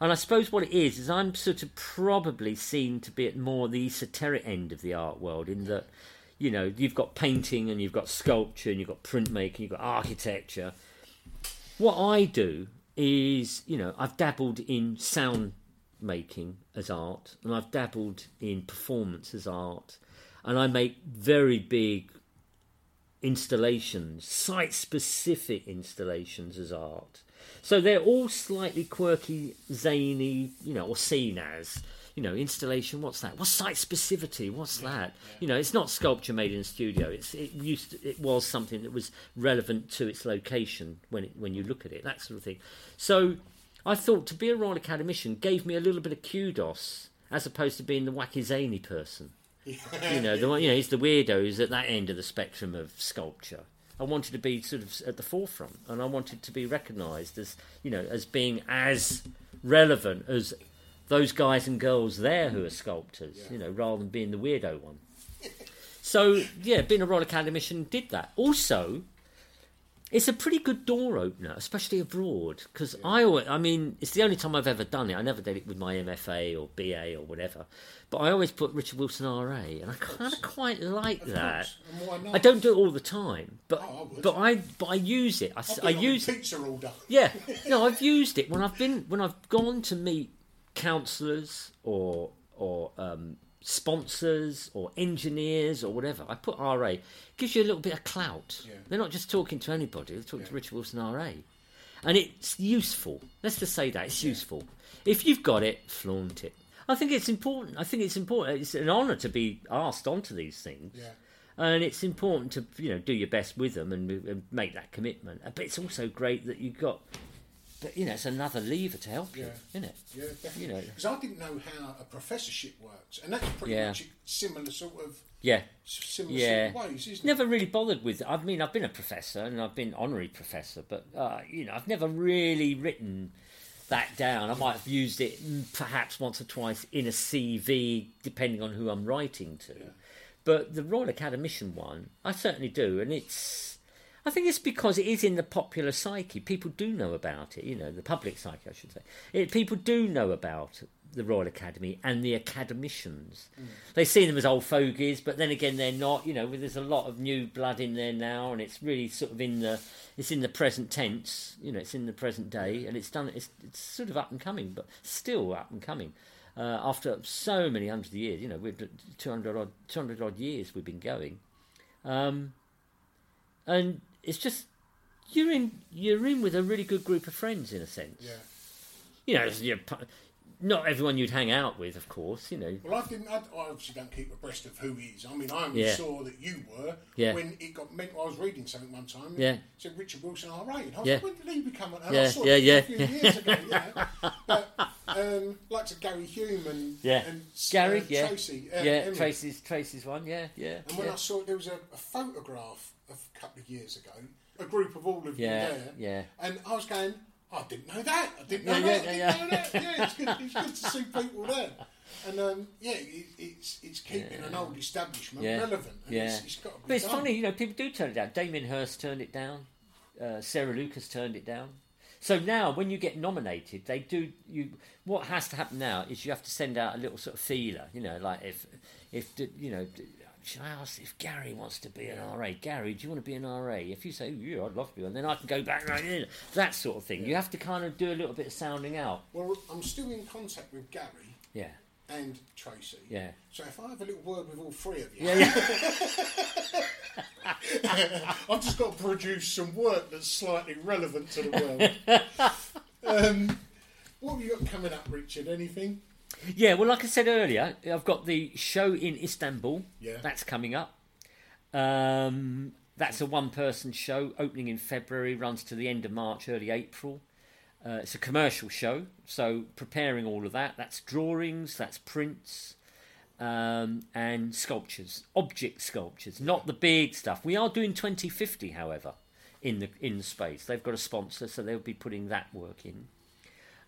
And I suppose what it is, is I'm sort of probably seen to be at more the esoteric end of the art world, in that, you know, you've got painting and you've got sculpture and you've got printmaking, you've got architecture. What I do is, you know, I've dabbled in sound making as art, and I've dabbled in performance as art, and I make very big installations, site specific installations as art. So they're all slightly quirky, zany, you know, or seen as, you know, installation. What's that? What's site specificity? What's that? You know, it's not sculpture made in a studio. It's it used to, it was something that was relevant to its location when it, when you look at it, that sort of thing. So I thought to be a Royal Academician gave me a little bit of kudos as opposed to being the wacky zany person you know, the one, you know, he's the weirdo who's at that end of the spectrum of sculpture. I wanted to be sort of at the forefront, and I wanted to be recognised as, you know, as being as relevant as those guys and girls there who are mm. sculptors, you know, rather than being the weirdo one. So yeah, being a Royal Academician did that. Also, it's a pretty good door opener, especially abroad, because I, always, I mean, it's the only time I've ever done it. I never did it with my MFA or BA or whatever, but I always put Richard Wilson RA, and I kind of quite like that. Why not? I don't do it all the time, but Oh, I but I but I use it. I, I been on a use pizza order. yeah, no, I've used it when I've been when I've gone to meet counsellors or or um, sponsors or engineers or whatever. I put RA gives you a little bit of clout. Yeah. They're not just talking to anybody; they're talking to Richard Wilson RA, and it's useful. Let's just say that it's useful. If you've got it, flaunt it. I think it's important. I think it's important. It's an honour to be asked onto these things Yeah. and it's important to you know do your best with them and, and make that commitment. But it's also great that you've got, but you know, it's another lever to help you, Yeah. isn't it? Yeah, definitely. You know, Because I didn't know how a professorship works, and that's pretty Yeah. much a similar sort of yeah, similar yeah. sort of ways, isn't Never really bothered with. I mean, I've been a professor and I've been honorary professor, but uh, you know, I've never really written that down. I might have used it mm, perhaps once or twice in a CV, depending on who I'm writing to. But the Royal Academician one, I certainly do, and it's. I think it's because it is in the popular psyche. People do know about it. You know, the public psyche, I should say. It, people do know about the Royal Academy and the academicians. They see them as old fogies, but then again, they're not. You know, there's a lot of new blood in there now, and it's really sort of in the it's in the present tense. You know, it's in the present day, and it's done. It's it's sort of up and coming, but still up and coming. Uh, after so many hundreds of years, you know, we've two hundred odd two hundred odd years we've been going, um, and it's just you're in you're in with a really good group of friends in a sense. Yeah. You know, you're, not everyone you'd hang out with, of course. You know, Well, I didn't. I, I obviously don't keep abreast of who he is. I mean, I only Yeah. saw that you were Yeah. when it got meant. I was reading something one time. Yeah. It said Richard Wilson R.A. And I was Yeah. like, when did he become? An, and Yeah, I saw yeah, yeah. a few years ago. Know? but um, like to Gary Hume and yeah, and Gary, uh, yeah, Tracy, uh, yeah, Emin. Tracy's Tracy's one, yeah, yeah, And when yeah. I saw there was a, a photograph a couple of years ago, a group of all of Yeah, you there, yeah. and I was going, I didn't know that. I didn't know Yeah, that. yeah, I didn't yeah, know that. Yeah, it's good. It's good to see people there. And um, yeah, it, it's it's keeping an old establishment yeah, relevant. Yeah. it's, it's got but it's done. funny, you know, people do turn it down. Damien Hirst turned it down. Uh, Sarah Lucas turned it down. So now, when you get nominated, they do. You what has to happen now is you have to send out a little sort of feeler. You know, like if if you know. Should I ask if Gary wants to be an RA? Gary, do you want to be an RA? If you say, yeah, I'd love to be one, then I can go back right in. That sort of thing. You have to kind of do a little bit of sounding out. Well, I'm still in contact with Gary Yeah. and Tracy. Yeah. So if I have a little word with all three of you, Yeah, yeah. I've just got to produce some work that's slightly relevant to the world. um, what have you got coming up, Richard? Anything? Yeah, well, like I said earlier, I've got the show in Istanbul. Yeah. That's coming up. Um, that's a one person show opening in February, runs to the end of March, early April. Uh, it's a commercial show, so preparing all of that. That's drawings, that's prints, um, and sculptures, object sculptures, not the big stuff. We are doing 2050, however, in the in the space. They've got a sponsor, so they'll be putting that work in.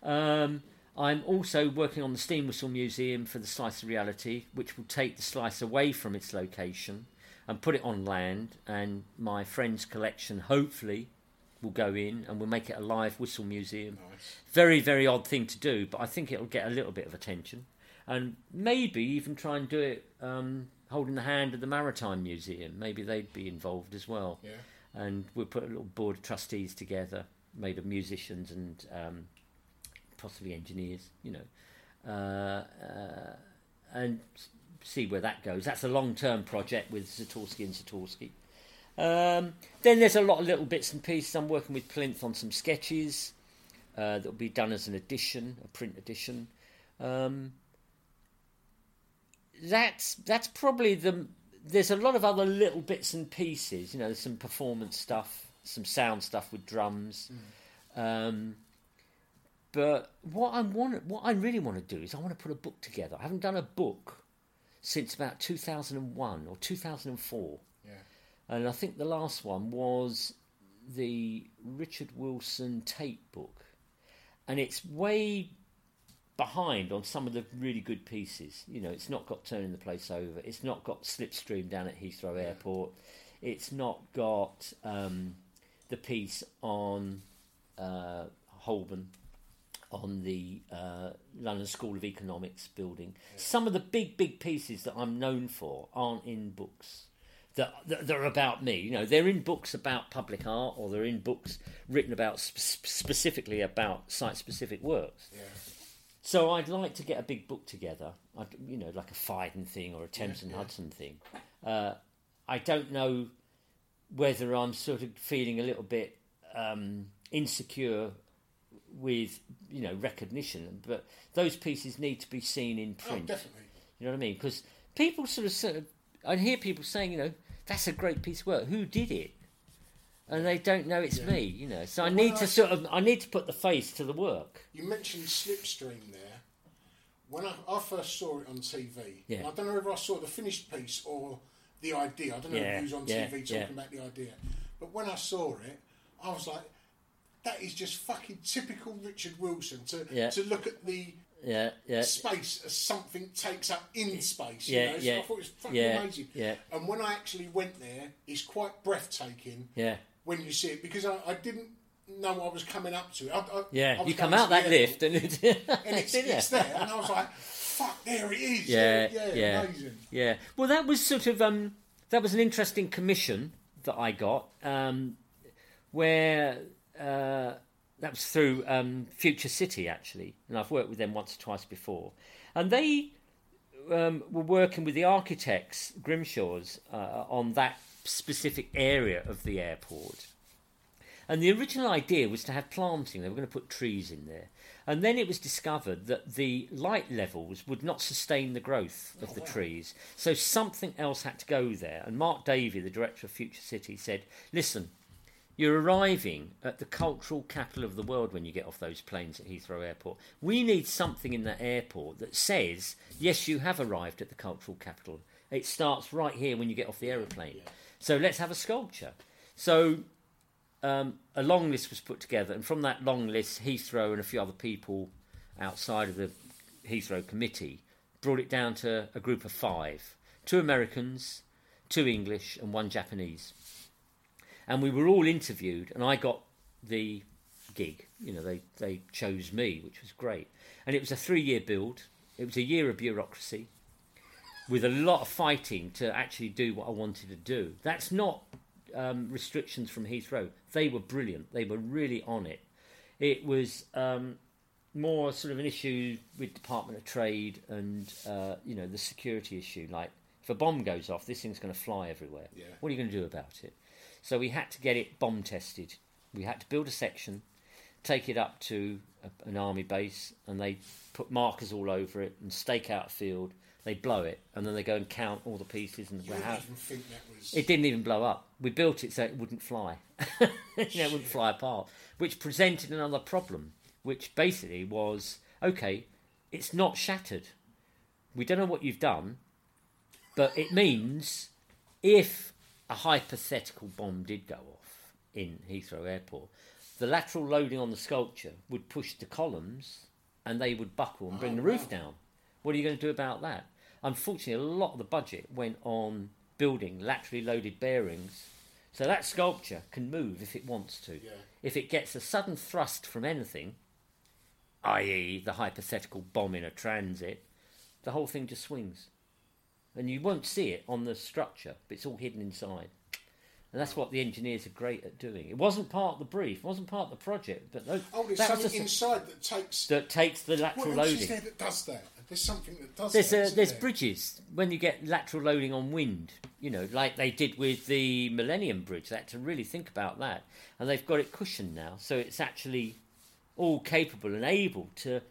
Um, I'm also working on the Steam Whistle Museum for the Slice of Reality, which will take the slice away from its location and put it on land. And my friend's collection, hopefully, will go in and we'll make it a live whistle museum. Very, very odd thing to do, but I think it'll get a little bit of attention. And maybe even try and do it um, holding the hand of the Maritime Museum. Maybe they'd be involved as well. Yeah. And we'll put a little board of trustees together, made of musicians and um, possibly engineers, you know, uh, uh, and see where that goes. That's a long term project with Zatorski and Zatorski. Um, then there's a lot of little bits and pieces. I'm working with Plinth on some sketches uh, that will be done as an edition, a print edition. Um, that's that's probably the. There's a lot of other little bits and pieces. You know, some performance stuff, some sound stuff with drums. Um, but what I want, what I really want to do is I want to put a book together. I haven't done a book since about 2001 or 2004. Yeah. And I think the last one was the Richard Wilson tape book. And it's way behind on some of the really good pieces. You know, it's not got Turning the Place Over. It's not got Slipstream down at Heathrow Airport. It's not got um, the piece on uh, Holborn on the uh, London School of Economics building. Some of the big, big pieces that I'm known for aren't in books that, that, that are about me. You know, they're in books about public art or they're in books written about sp- specifically about site-specific works. So I'd like to get a big book together, I'd, you know, like a Phaidon thing or a Thames and Hudson thing. Uh, I don't know whether I'm sort of feeling a little bit um, insecure with, you know, recognition, but those pieces need to be seen in Oh, print. definitely. You know what I mean? Because people sort of, sort of, I hear people saying, you know, that's a great piece of work. Who did it? And they don't know it's me, you know. So I need to I- sort of, I need to put the face to the work. You mentioned Slipstream there. When I, I first saw it on TV, Yeah. I don't know if I saw the finished piece or the idea. I don't know Yeah, was on yeah, TV talking yeah. about the idea. But when I saw it, I was like, that is just fucking typical Richard Wilson to, Yeah. to look at the Yeah, yeah. space as something takes up in space. You Yeah, know? So yeah, I thought it was fucking yeah, amazing. yeah. And when I actually went there, it's quite breathtaking Yeah. when you see it because I, I didn't know I was coming up to it. I, I, Yeah, you come out that lift and it's, and it's, it's there, and I was like, "Fuck, there it is!" yeah, yeah, yeah, amazing. yeah. Well, that was sort of um, that was an interesting commission that I got, um, where uh, that was through um, Future City actually, and I've worked with them once or twice before, and they um, were working with the architects Grimshaw's uh, on that specific area of the airport. And the original idea was to have planting. They were going to put trees in there. And then it was discovered that the light levels would not sustain the growth of the trees. So something else had to go there. And Mark Davy, the director of Future City, said, Listen, you're arriving at the cultural capital of the world when you get off those planes at Heathrow Airport. We need something in that airport that says, yes, you have arrived at the cultural capital. It starts right here when you get off the aeroplane. So let's have a sculpture. So um, a long list was put together, and from that long list, Heathrow and a few other people outside of the Heathrow committee brought it down to a group of five two Americans, two English, and one Japanese. And we were all interviewed, and I got the gig. You know, they, they chose me, which was great. And it was a three year build, it was a year of bureaucracy with a lot of fighting to actually do what I wanted to do. That's not um, restrictions from Heathrow. They were brilliant. They were really on it. It was um, more sort of an issue with Department of Trade and uh, you know the security issue. Like if a bomb goes off, this thing's going to fly everywhere. Yeah. What are you going to do about it? So we had to get it bomb tested. We had to build a section, take it up to a, an army base, and they put markers all over it and stake out a field. They blow it, and then they go and count all the pieces and You how- wouldn't even think that was. it didn't even blow up. We built it so it wouldn't fly. you know, it wouldn't fly apart. Which presented another problem, which basically was okay, it's not shattered. We don't know what you've done, but it means if a hypothetical bomb did go off, in Heathrow Airport, the lateral loading on the sculpture would push the columns and they would buckle and bring oh, the roof down. What are you going to do about that? Unfortunately, a lot of the budget went on building laterally loaded bearings. So that sculpture can move if it wants to. If it gets a sudden thrust from anything, i.e., the hypothetical bomb in a transit, the whole thing just swings. And you won't see it on the structure, but it's all hidden inside. And that's what the engineers are great at doing. It wasn't part of the brief, it wasn't part of the project, but no, Oh, there's something a- inside that takes. that takes the lateral what else loading. is there that does that? There's something that does There's that. isn't there's there? bridges when you get lateral loading on wind, you know, like they did with the Millennium Bridge. They had to really think about that, and they've got it cushioned now, so it's actually all capable and able to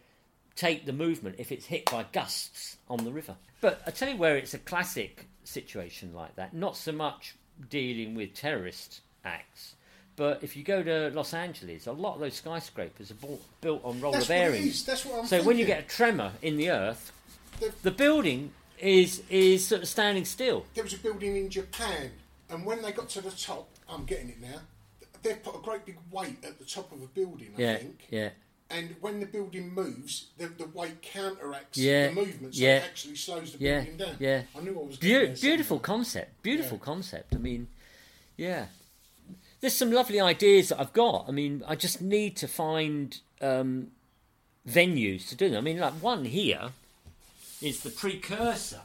take the movement if it's hit by gusts on the river. But I tell you where it's a classic situation like that. Not so much dealing with terrorist acts. But if you go to Los Angeles, a lot of those skyscrapers are built, built on roller That's bearings. that's what I'm so when you get a tremor in the earth, The- the building is is sort of standing still. There was a building in Japan, and when they got to the top, I'm getting it now. They've put a great big weight at the top of a building, I Yeah, think. yeah, And when the building moves, the, the weight counteracts Yeah, the movement, so yeah. it actually slows the yeah, building down. yeah. I knew I was getting beautiful concept. Beautiful Yeah. concept. I mean, yeah. There's some lovely ideas that I've got. I mean, I just need to find um, venues to do them. I mean, like one here is the precursor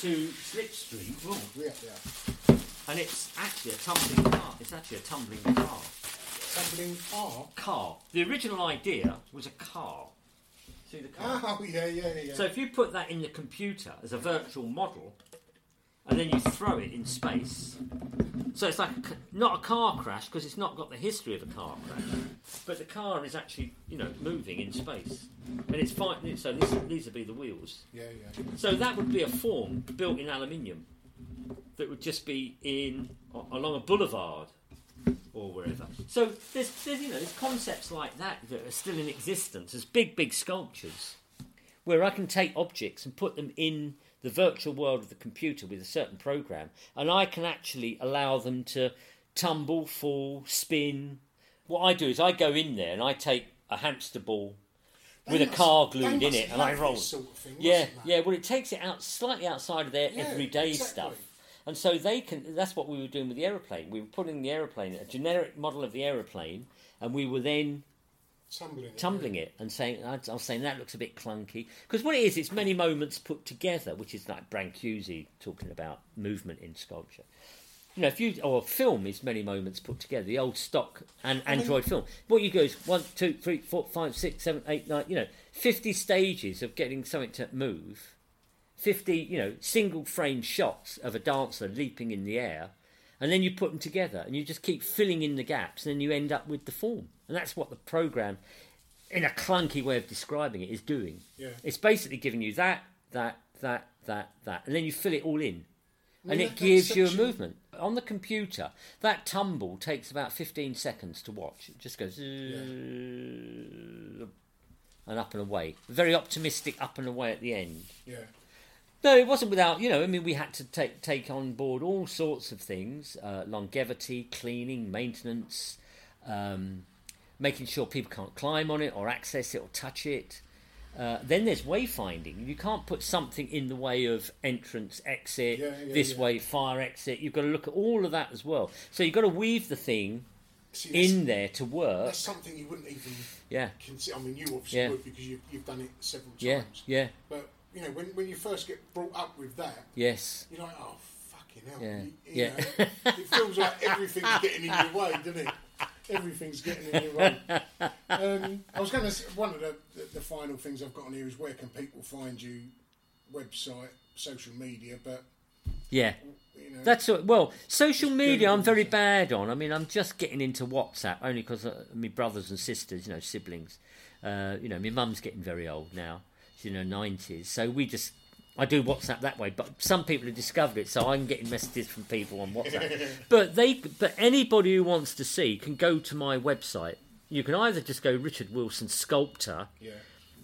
to Slipstream. Oh, Yeah, yeah. and it's actually a tumbling car. It's actually a tumbling car. Car. Car. The original idea was a car. See the car? Oh, yeah, yeah, yeah. So if you put that in the computer as a virtual model, and then you throw it in space, so it's like a, not a car crash because it's not got the history of a car crash, but the car is actually you know moving in space, and it's fine. So this, these would be the wheels. yeah, yeah. So that would be a form built in aluminium that would just be in along a boulevard or wherever. So there's, there's you know there's concepts like that that are still in existence as big big sculptures where I can take objects and put them in the virtual world of the computer with a certain program, and I can actually allow them to tumble, fall, spin. What I do is I go in there and I take a hamster ball with They a must- car glued in it, and I roll. sort of thing, yeah, yeah. Well, it takes it out slightly outside of their Yeah, everyday exactly. stuff. And so they can. That's what we were doing with the aeroplane. We were putting the aeroplane, a generic model of the aeroplane, and we were then Tumbling. it. tumbling it and saying, I I was saying that looks a bit clunky because what it is, it's many moments put together, which is like Brancusi talking about movement in sculpture. You know, if you or film is many moments put together, the old stock and Android film. What you go is one, two, three, four, five, six, seven, eight, nine. You know, fifty stages of getting something to move. 50, you know, single frame shots of a dancer leaping in the air, and then you put them together and you just keep filling in the gaps, and then you end up with the form. And that's what the program, in a clunky way of describing it, is doing. Yeah. It's basically giving you that, that, that, that, that, and then you fill it all in. I And it gives you a movement. On the computer, that tumble takes about 15 seconds to watch. It just goes. "Zzz," And up and away. Very optimistic up and away at the end. Yeah. No, it wasn't without, you know, I mean, we had to take take on board all sorts of things uh, longevity, cleaning, maintenance, um, making sure people can't climb on it or access it or touch it. Uh, then there's wayfinding. You can't put something in the way of entrance, exit, Yeah, yeah, this yeah. way, fire exit. You've got to look at all of that as well. So you've got to weave the thing See, in there to work. That's something you wouldn't even Yeah, consider. I mean, you obviously would because you've, you've done it several times. yeah, yeah, But, you know, when, when you first get brought up with that, yes. you're like, oh, fucking hell. Yeah, You, you yeah. know, it feels like everything's getting in your way, doesn't it? Everything's getting in your way. Um, I was going to one of the, the, the final things I've got on here is where can people find you? Website, social media, but Yeah. you know, That's what, well, social media. I'm very bad on. I mean, I'm just getting into WhatsApp only because uh, my brothers and sisters, you know, siblings. Uh, you know, my mum's getting very old now. In her nineties, so we just. I do WhatsApp that way, but some people have discovered it, so I'm getting messages from people on WhatsApp. but they, but anybody who wants to see can go to my website. You can either just go Richard Wilson Sculptor yeah.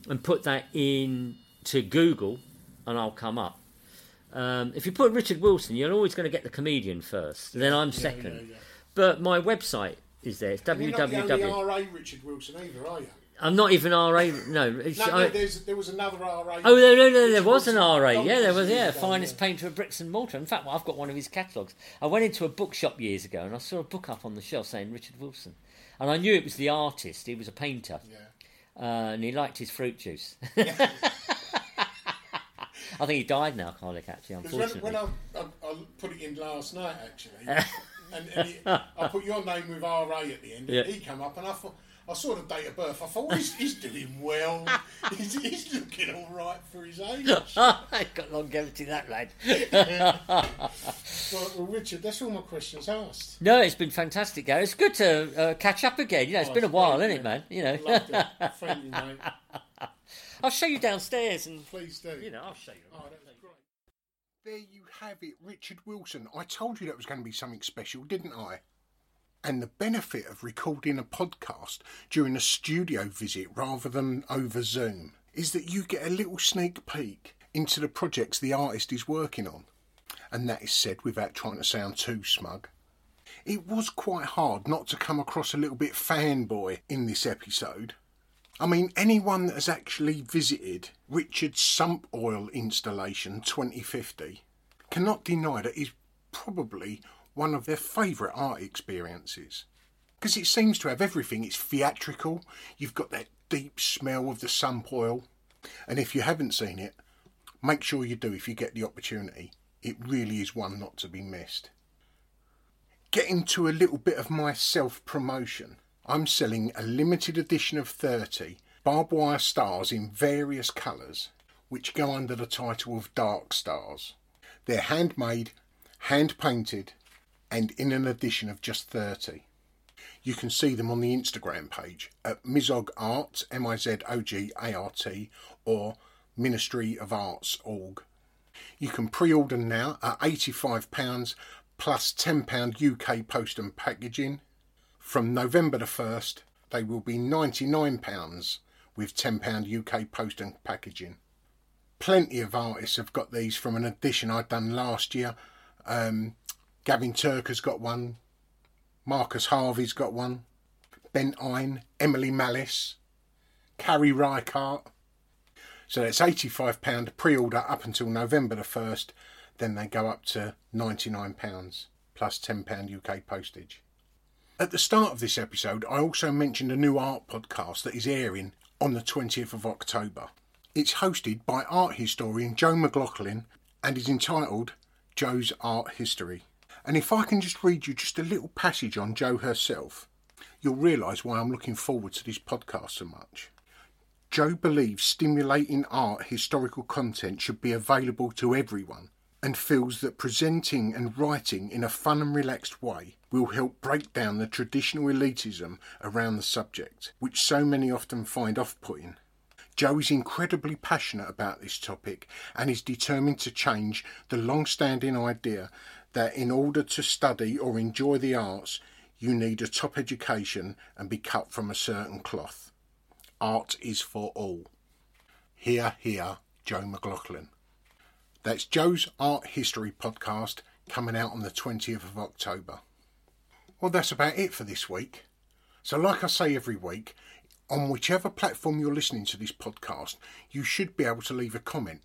and put that in to Google, and I'll come up. Um, if you put Richard Wilson, you're always going to get the comedian first. Then I'm second. yeah, yeah. But my website is there? It's And you're not the only www. RA Richard Wilson either, are you? I'm not even RA. No, No, I- no there's, there was another RA. Oh, no, no, no, there Richard was an RA. Yeah, there was, yeah, finest yeah. painter of bricks and mortar. In fact, well, I've got one of his catalogues. I went into a bookshop years ago and I saw a book up on the shelf saying Richard Wilson. And I knew it was the artist, he was a painter. Yeah. Uh, and he liked his fruit juice. I think he died now, Carlick, actually, Because when, when I, I, I put it in last night, actually, and, and he, I put your name with RA at the end, Yeah. he came up and I thought, I saw the date of birth, I thought, he's, he's doing well. he's, he's looking all right for his age. He's got longevity, that lad. Right, well, Richard, that's all my questions asked. no, it's been fantastic, Gary. It's good to uh, catch up again. You know, it's Oh, been a while, isn't it, man? You know. Loved. Thank you, mate. I'll show you downstairs and, Please do. you know, I'll show you. Oh, that great. There you have it, Richard Wilson. I told you that was going to be something special, didn't I? And the benefit of recording a podcast during a studio visit rather than over Zoom is that you get a little sneak peek into the projects the artist is working on. And that is said without trying to sound too smug. It was quite hard not to come across a little bit fanboy in this episode. I mean, anyone that has actually visited Richard's sump oil installation 2050 cannot deny that it's probably one of their favourite art experiences. Because it seems to have everything. It's theatrical, you've got that deep smell of the sump oil, and if you haven't seen it, make sure you do if you get the opportunity. It really is one not to be missed. Getting to a little bit of my self promotion, I'm selling a limited edition of 30 barbed wire stars in various colours, which go under the title of Dark Stars. They're handmade, hand painted, and in an edition of just 30. You can see them on the Instagram page at Mizog Arts, M I Z O G A R T, or Ministry of Arts org. You can pre order now at £85 plus £10 UK post and packaging. From November the 1st, they will be £99 with £10 UK post and packaging. Plenty of artists have got these from an edition I'd done last year. Um, Gavin Turk has got one, Marcus Harvey's got one, Ben Eine, Emily Malice, Carrie Reichardt. So that's £85 pre order up until November the 1st, then they go up to £99 plus £10 UK postage. At the start of this episode, I also mentioned a new art podcast that is airing on the 20th of October. It's hosted by art historian Joe McLaughlin and is entitled Joe's Art History. And if I can just read you just a little passage on Joe herself, you'll realise why I'm looking forward to this podcast so much. Joe believes stimulating art historical content should be available to everyone and feels that presenting and writing in a fun and relaxed way will help break down the traditional elitism around the subject, which so many often find off putting. Joe is incredibly passionate about this topic and is determined to change the long standing idea that in order to study or enjoy the arts, you need a top education and be cut from a certain cloth. Art is for all. Here, here, Joe McLaughlin. That's Joe's Art History podcast coming out on the 20th of October. Well, that's about it for this week. So, like I say every week, on whichever platform you're listening to this podcast, you should be able to leave a comment.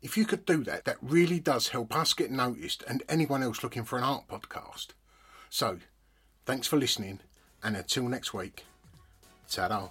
If you could do that, that really does help us get noticed and anyone else looking for an art podcast. So, thanks for listening, and until next week, ta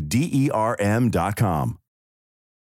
D E R M.com.